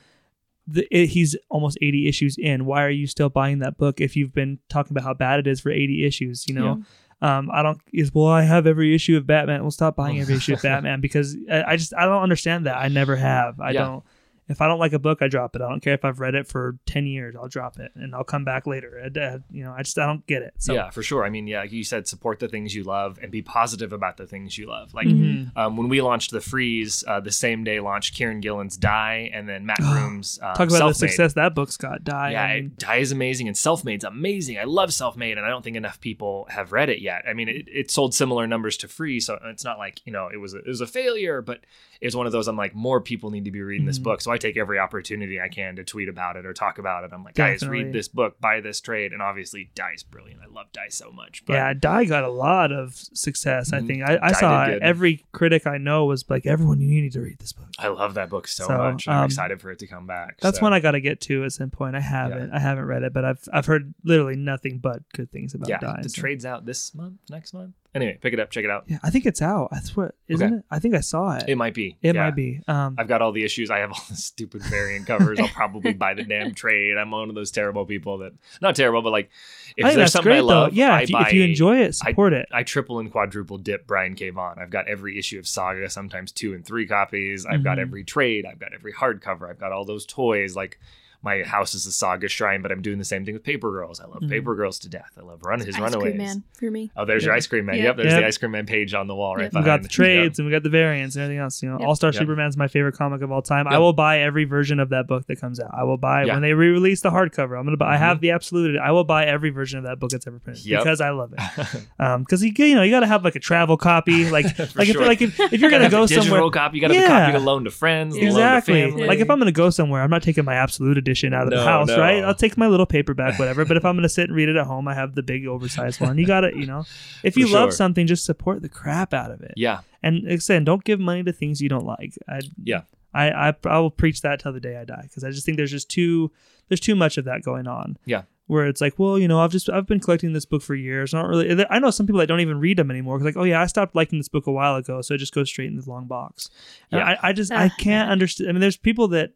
the, it, he's almost 80 issues in why are you still buying that book if you've been talking about how bad it is for 80 issues you know um i don't is well i have every issue of batman We'll stop buying every issue of batman because I, I just i don't understand that. I never have. I Yeah. don't if I don't like a book, I drop it. I don't care if I've read it for ten years. I'll drop it and I'll come back later. I, I- you know, I just I don't get it. So yeah, for sure. I mean, yeah, you said, support the things you love and be positive about the things you love. Like Mhm. um, when we launched the Freeze, uh, the same day launched Kieron Gillen's Die, and then Mat Groom's [GASPS] um, talk about the Self-Made. success that book's got. Die. Yeah, I mean, Die is amazing, and Self-Made's amazing. I love Self-Made, and I don't think enough people have read it yet. I mean, it, it sold similar numbers to Free, so it's not like you know it was a, it was a failure, but it's one of those. I'm like, more people need to be reading this Mhm. book, so I take every opportunity I can to tweet about it or talk about it. I'm like, guys, read this book, buy this trade, and obviously, Die's brilliant. I love Die so much. But yeah, Die got a lot of success. I Mhm. think I, I saw did it. good. every critic I know was like, "Everyone, you need to read this book." I love that book so, So, much. I'm um, excited for it to come back. That's so. one I got to get to at some point. I haven't. I haven't read it, but I've I've heard literally nothing but good things about yeah, Die. the so- trade's out this month, next month. Anyway, pick it up, check it out. Yeah, I think it's out. That's what isn't Okay. it? I think I saw it. It might be. It yeah. might be. Um, I've got all the issues. I have all [LAUGHS] the stupid variant covers. I'll probably buy the damn [LAUGHS] trade. I'm one of those terrible people that not terrible, but like if I there's something great I love, though. Yeah, I if, you, buy, if you enjoy it, support it. I triple and quadruple dip Brian K. Vaughan. I've got every issue of Saga, sometimes two and three copies. I've got Mhm. every trade. I've got every hardcover. I've got all those toys. Like my house is a Saga shrine, but I'm doing the same thing with Paper Girls. I love Mhm. Paper Girls to death. I love Run His Ice Runaways. Cream Man for me. Oh, there's your ice cream man. Yeah. Yep, there's Yep. the ice cream man page on the wall right Yep. we got the Yep. trades and we got the variants and everything else. You know, Yep. All Star Yep. Superman's my favorite comic of all time. I will buy every version of that book that comes out. I will buy Yeah. when they re-release the hardcover. I'm gonna buy. I Mhm. have the absolute. I will buy every version of that book that's ever printed Yep. because I love it. [LAUGHS] Um, because you you know you got to have like a travel copy. [LAUGHS] Like like sure. if like if, if you're You gonna go somewhere. copy. You got to have Yeah. a copy to loan to friends. to loan to Exactly. family. Like if I'm gonna go somewhere, I'm not taking my absolute edition out of the house, no. right? I'll take my little paperback, whatever. but if I'm gonna sit and read it at home, I have the big oversized one. You got to, you know, if For you love sure. something, just support the crap out of it. yeah, And like I don't give money to things you don't like. I, Yeah. I, I, I will preach that till the day I die because I just think there's just too there's too much of that going on. Yeah. Where it's like, well, you know, I've just I've been collecting this book for years. Not really. I know some people that don't even read them anymore. 'cause like, oh yeah, I stopped liking this book a while ago, so it just goes straight in the long box. Yeah. I, I just I can't understand. I mean, there's people that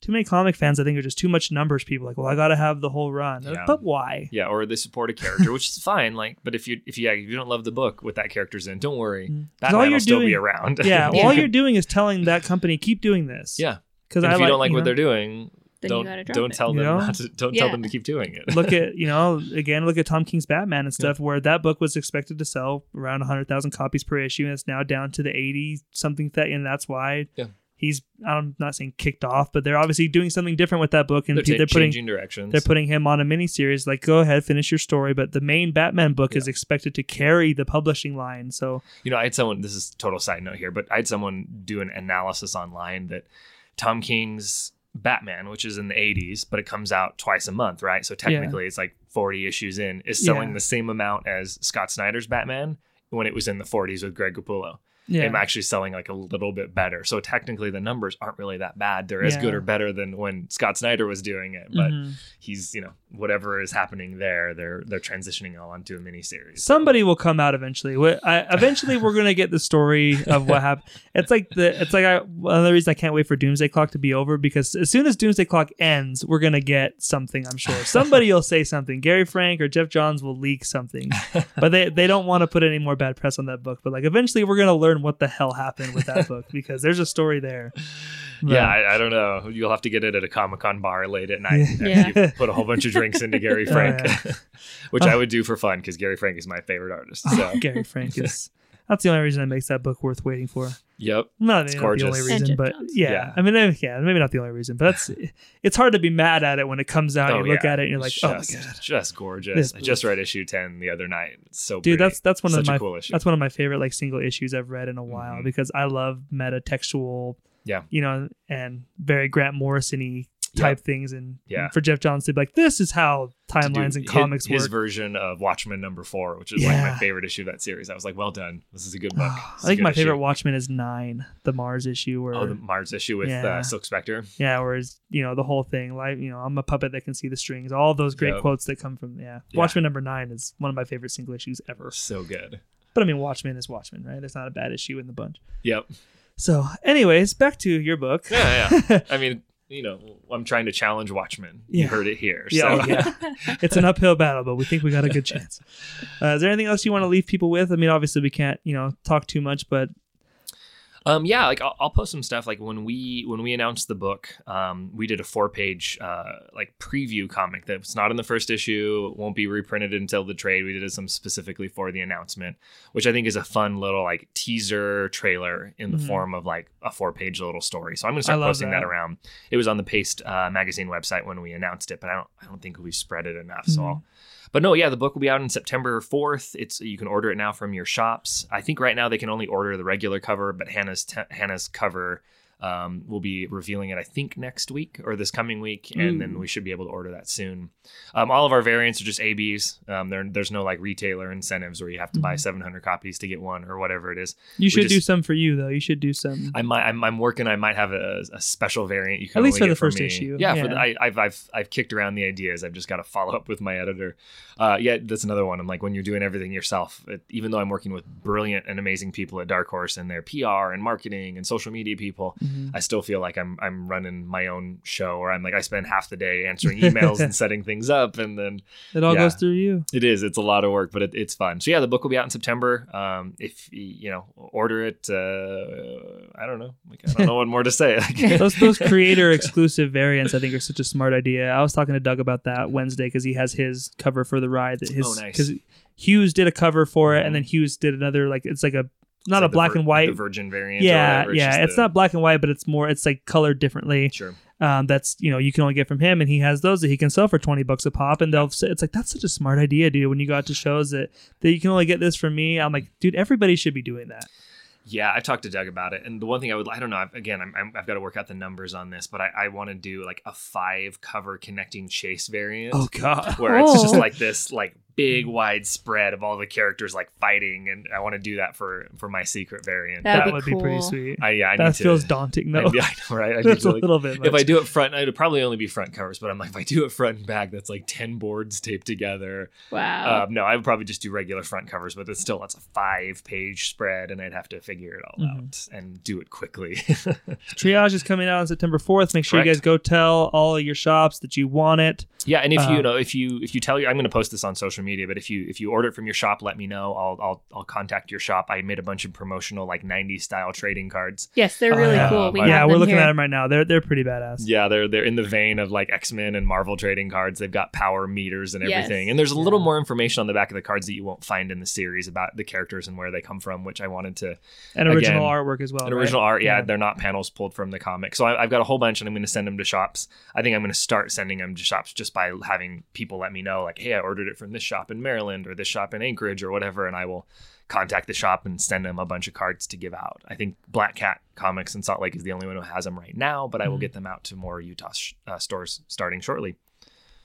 too many comic fans. I think are just too much numbers. People like, well, I got to have the whole run. Yeah. But why? yeah, or they support a character, which is fine. Like, but if you if you yeah, if you don't love the book with that character's in, don't worry. Mm. 'Cause That all will you're still be doing- around. Yeah, well, [LAUGHS] all you're doing is telling that company keep doing this. yeah. because And I if you like, don't like what know, they're doing, Then don't don't it. tell You them know? not to, don't tell them to keep doing it. look at you know [LAUGHS] again look at Tom King's Batman and stuff where that book was expected to sell around 100,000 copies per issue and it's now down to the 80 something that and that's why Yeah. He's I'm not saying kicked off but they're obviously doing something different with that book and they're, ta- they're putting changing directions. they're putting him on a miniseries like go ahead finish your story but the main Batman book is expected to carry the publishing line so You know, I had someone. This is total side note here, but I had someone do an analysis online that Tom King's Batman, which is in the 80s, but it comes out twice a month, right? So technically, it's like 40 issues in, is selling Yeah. the same amount as Scott Snyder's Batman when it was in the 40s with Greg Capullo. Yeah. I'm actually selling like a little bit better. So technically, the numbers aren't really that bad. They're as good or better than when Scott Snyder was doing it. But Mhm. he's you know whatever is happening there, they're they're transitioning all onto a miniseries. Somebody will come out eventually. Wh- I, eventually, we're gonna get the story of what [LAUGHS] happened. It's like the it's like I, one of the reasons I can't wait for Doomsday Clock to be over because as soon as Doomsday Clock ends, we're gonna get something. I'm sure [LAUGHS] somebody will say something. Gary Frank or Geoff Johns will leak something, [LAUGHS] but they they don't want to put any more bad press on that book. But like eventually, we're gonna learn what the hell happened with that book because there's a story there. [LAUGHS] yeah, I, I don't know. You'll have to get it at a Comic Con bar late at night. Yeah. and you put a whole bunch of drinks into Gary [LAUGHS] Oh, Frank, yeah. [LAUGHS] which I oh. would do for fun because Gary Frank is my favorite artist. Oh, so Gary Frank is. That's the only reason it makes that book worth waiting for. yep, Not, It's not the only reason, but yeah. Yeah. I mean, yeah, maybe not the only reason, but that's it's hard to be mad at it when it comes out. Oh, and you look yeah. at it and you're like, just, oh my god, just gorgeous. This I just read issue ten the other night. It's so dude, pretty. that's that's one Such of my cool issue. that's one of my favorite like single issues I've read in a while Mhm. because I love meta textual, Yeah. you know, and very Grant Morrison-y type things, and Yeah. for Geoff Johns to be like, this is how timelines and comics his, work. version of Watchmen number four, which is like my favorite issue of that series. I was like, well done. This is a good [SIGHS] book. I This is a think my favorite issue. Watchmen is nine, the Mars issue, where Oh, the Mars issue with Yeah. uh, Silk Spectre. Yeah, whereas you know the whole thing, like you know, I'm a puppet that can see the strings. All those great Yep. quotes that come from yeah. Yeah. Watchmen number nine is one of my favorite single issues ever. So good. But I mean, Watchmen is Watchmen, right? There's not a bad issue in the bunch. Yep. So, anyways, back to your book. Yeah, yeah. [LAUGHS] I mean, you know, I'm trying to challenge Watchmen. Yeah. You heard it here. Yeah, so. oh, yeah. [LAUGHS] it's an uphill battle, but we think we got a good chance. Uh, is there anything else you want to leave people with? I mean, obviously we can't, you know, talk too much, but Um, yeah, like I'll, I'll post some stuff. Like when we when we announced the book, um, we did a four page uh, like preview comic that's not in the first issue, won't be reprinted until the trade. We did some specifically for the announcement, which I think is a fun little like teaser trailer in the Mhm. form of like a four page little story. So I'm gonna start posting that. that. around. It was on the Paste uh, magazine website when we announced it, but I don't I don't think we spread it enough. So Mhm. I'll but no, yeah, the book will be out on September 4th. It's you can order it now from your shops. I think right now they can only order the regular cover, but Hannah's Hannah's cover um, will be revealing it. I think next week or this coming week, and then we should be able to order that soon. Um, all of our variants are just ABs. Um, there, there's no like retailer incentives where you have to buy Mhm. 700 copies to get one or whatever it is. you should do just- some for you though. You should do some. I might, I'm, I'm working. I might have a, a special variant. You can At least for the first me. issue, Yeah, yeah. For the, I, I've, I've, I've kicked around the ideas. I've just got to follow up with my editor. Uh, yeah, that's another one. I'm like, when you're doing everything yourself, it, even though I'm working with brilliant and amazing people at Dark Horse and their PR and marketing and social media people, Mhm. I still feel like I'm, I'm running my own show, or I'm like, I spend half the day answering emails and [LAUGHS] setting things up, and then It all yeah. goes through you. it is. It's a lot of work, but it, it's fun. So yeah, the book will be out in September. Um, if you know, order it. Uh, I don't know. Like I don't know what more to say. [LAUGHS] [LAUGHS] Those those creator exclusive variants, I think, are such a smart idea. I was talking to Doug about that Wednesday because he has his cover for the ride. That his Oh, nice. because Hughes did a cover for it, and then Hughes did another like it's like a not It's a like the black vir- and white. the Virgin variant. yeah, whatever. yeah. just It's the- not black and white, but it's more. It's like colored differently. sure. Um, that's you know you can only get from him, and he has those that he can sell for twenty bucks a pop, and they'll. say It's like that's such a smart idea, dude. When you go out to shows that that you can only get this from me, I'm like, dude, everybody should be doing that. Yeah, I talked to Doug about it, and the one thing I would, I don't know, I've, again, I'm, I'm, I've got to work out the numbers on this, but I, I want to do like a five cover connecting chase variant. Oh God. where it's just Oh. like this like big wide spread of all the characters like fighting and i want to do that for for my secret variant That'd that be would be pretty sweet. I, yeah I that need to, feels daunting I, though. [LAUGHS] I know, right I [LAUGHS] That's to, a like, little bit. if I do it front, it'd probably only be front covers. But I'm like, if I do it front and back, that's like ten boards taped together. Wow. Um, no, I would probably just do regular front covers, but it's still that's a five page spread, and I'd have to figure it all Mhm. out and do it quickly. [LAUGHS] Triage is coming out on September 4th. Make sure you guys go tell all of your shops that you want it. yeah, and if you Um, know, if you if you tell your, I'm going to post this on social media, but if you if you order it from your shop, let me know. I'll I'll I'll contact your shop. I made a bunch of promotional like 90s style trading cards. yes, they're really yeah. cool. We Uh, yeah, have we're them looking here. at them right now. They're they're pretty badass. Yeah, they're they're in the vein of like X Men and Marvel trading cards. They've got power meters and Yes. everything, and there's a little Yeah. more information on the back of the cards that you won't find in the series about the characters and where they come from, which I wanted to. And original Again, artwork as well. An right? original art, yeah, Yeah. they're not panels pulled from the comic. So I, I've got a whole bunch, and I'm going to send them to shops. I think I'm going to start sending them to shops just by having people let me know, like, hey, I ordered it from this shop in Maryland or this shop in Anchorage or whatever, and I will contact the shop and send them a bunch of cards to give out. I think Black Cat Comics in Salt Lake is the only one who has them right now, but I will Mhm. get them out to more Utah sh- uh, stores starting shortly.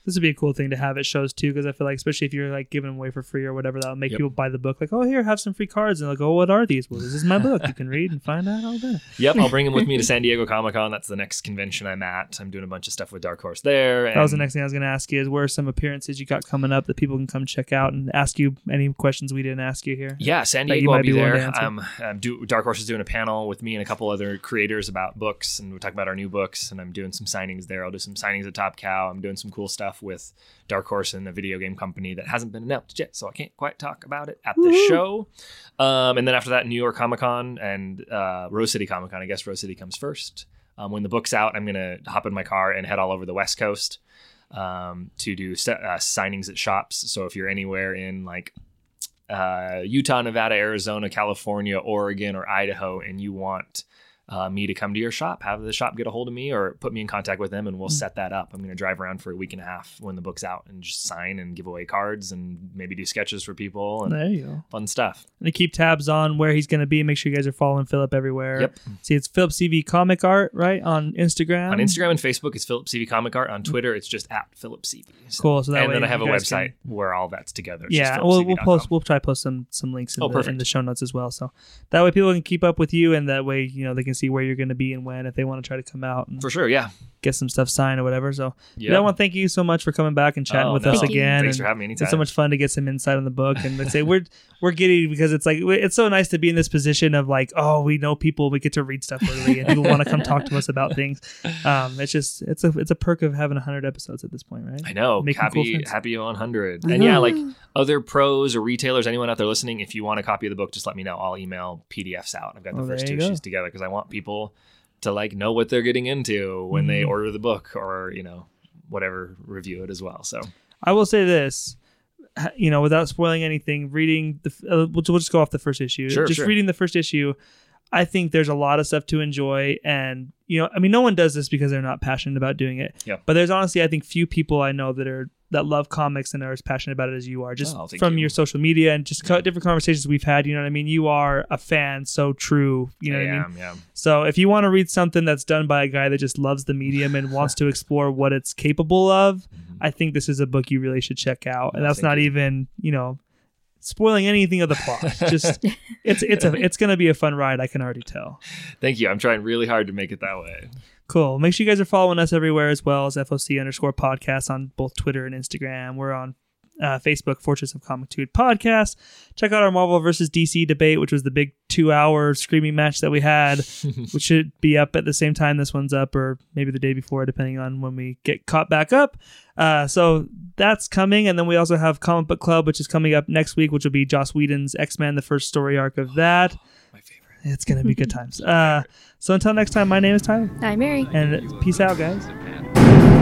This would be a cool thing to have at shows too, because I feel like, especially if you're like giving them away for free or whatever, that'll make Yep. people buy the book. Like, oh, here, have some free cards, and they'll go, what are these? Well, this is my book. You can read and find out all that. Yep, I'll bring him with me to [LAUGHS] San Diego Comic Con. That's the next convention I'm at. I'm doing a bunch of stuff with Dark Horse there. That was the next thing I was going to ask you: is where are some appearances you got coming up that people can come check out and ask you any questions we didn't ask you here? Yeah, San you Diego. I'll might be, be there. Um, um, do, Dark Horse is doing a panel with me and a couple other creators about books, and we're talking about our new books. And I'm doing some signings there. I'll do some signings at Top Cow. I'm doing some cool stuff with Dark Horse and a video game company that hasn't been announced yet, so I can't quite talk about it at the show. Um, and then after that, New York Comic Con and uh, Rose City Comic Con. I guess Rose City comes first. Um, when the book's out, I'm gonna hop in my car and head all over the West Coast um, to do uh, signings at shops. So if you're anywhere in like uh, Utah, Nevada, Arizona, California, Oregon, or Idaho, and you want uh, me to come to your shop, have the shop get a hold of me or put me in contact with them, and we'll set that up. I'm going to drive around for a week and a half when the book's out and just sign and give away cards and maybe do sketches for people and There you go. fun stuff. And to keep tabs on where he's going to be, make sure you guys are following Philip everywhere. Yep. See, it's Philip Sevy Comic Art, right? On Instagram. On Instagram and Facebook, it's Philip Sevy Comic Art. On Twitter, it's just at Philip Sevy. So- Cool. So that and way then I have a website can- where all that's together. It's yeah, we'll, we'll post. We'll try to post some some links in, Oh, the, in the show notes as well. So that way people can keep up with you, and that way you know they can see where you're going to be and when if they want to try to come out and for sure. Yeah. get some stuff signed or whatever. So Yeah. yeah, I want to thank you so much for coming back and chatting Oh, with no. us Thank you. again. Thanks and for having me anytime. It's so much fun to get some insight on the book and let's say we're we're giddy because it's like it's so nice to be in this position of like oh we know people we get to read stuff early and people want to come talk to us about things. [LAUGHS] Um, it's just it's a it's a perk of having hundred episodes at this point, right? I know. Making happy cool friends. happy 100. And yeah, like other pros or retailers, anyone out there listening, if you want a copy of the book, just let me know. I'll email PDFs out. I've got the Oh, first two you go. issues together because I want people to like know what they're getting into when they Mhm. order the book or, you know, whatever review it as well. So I will say this, you know, without spoiling anything, reading the, uh, we'll, we'll just go off the first issue. Sure, just sure. reading the first issue, I think there's a lot of stuff to enjoy. And, you know, I mean, no one does this because they're not passionate about doing it. Yeah. But there's honestly, I think, few people I know that are, that love comics and are as passionate about it as you are, just Oh, from you. your social media and just co- different conversations we've had. You know what I mean? You are a fan, so true. You know I what I mean? yeah. So if you want to read something that's done by a guy that just loves the medium and wants to [LAUGHS] explore what it's capable of, mm-hmm. I think this is a book you really should check out. And that's not you. even, you know, spoiling anything of the plot. Just [LAUGHS] it's it's a it's gonna be a fun ride, I can already tell. Thank you. I'm trying really hard to make it that way. Cool. Make sure you guys are following us everywhere as well as FOC underscore podcast on both Twitter and Instagram. We're on uh, Facebook, Fortress of Comictude podcast. Check out our Marvel versus DC debate, which was the big two hour screaming match that we had, [LAUGHS] which should be up at the same time this one's up, or maybe the day before, depending on when we get caught back up. Uh, so that's coming. And then we also have Comic Book Club, which is coming up next week, which will be Joss Whedon's X Men, the first story arc of that. It's going to be good [LAUGHS] times. Uh, so until next time, my name is Tyler. I'm Mary. And peace out, guys.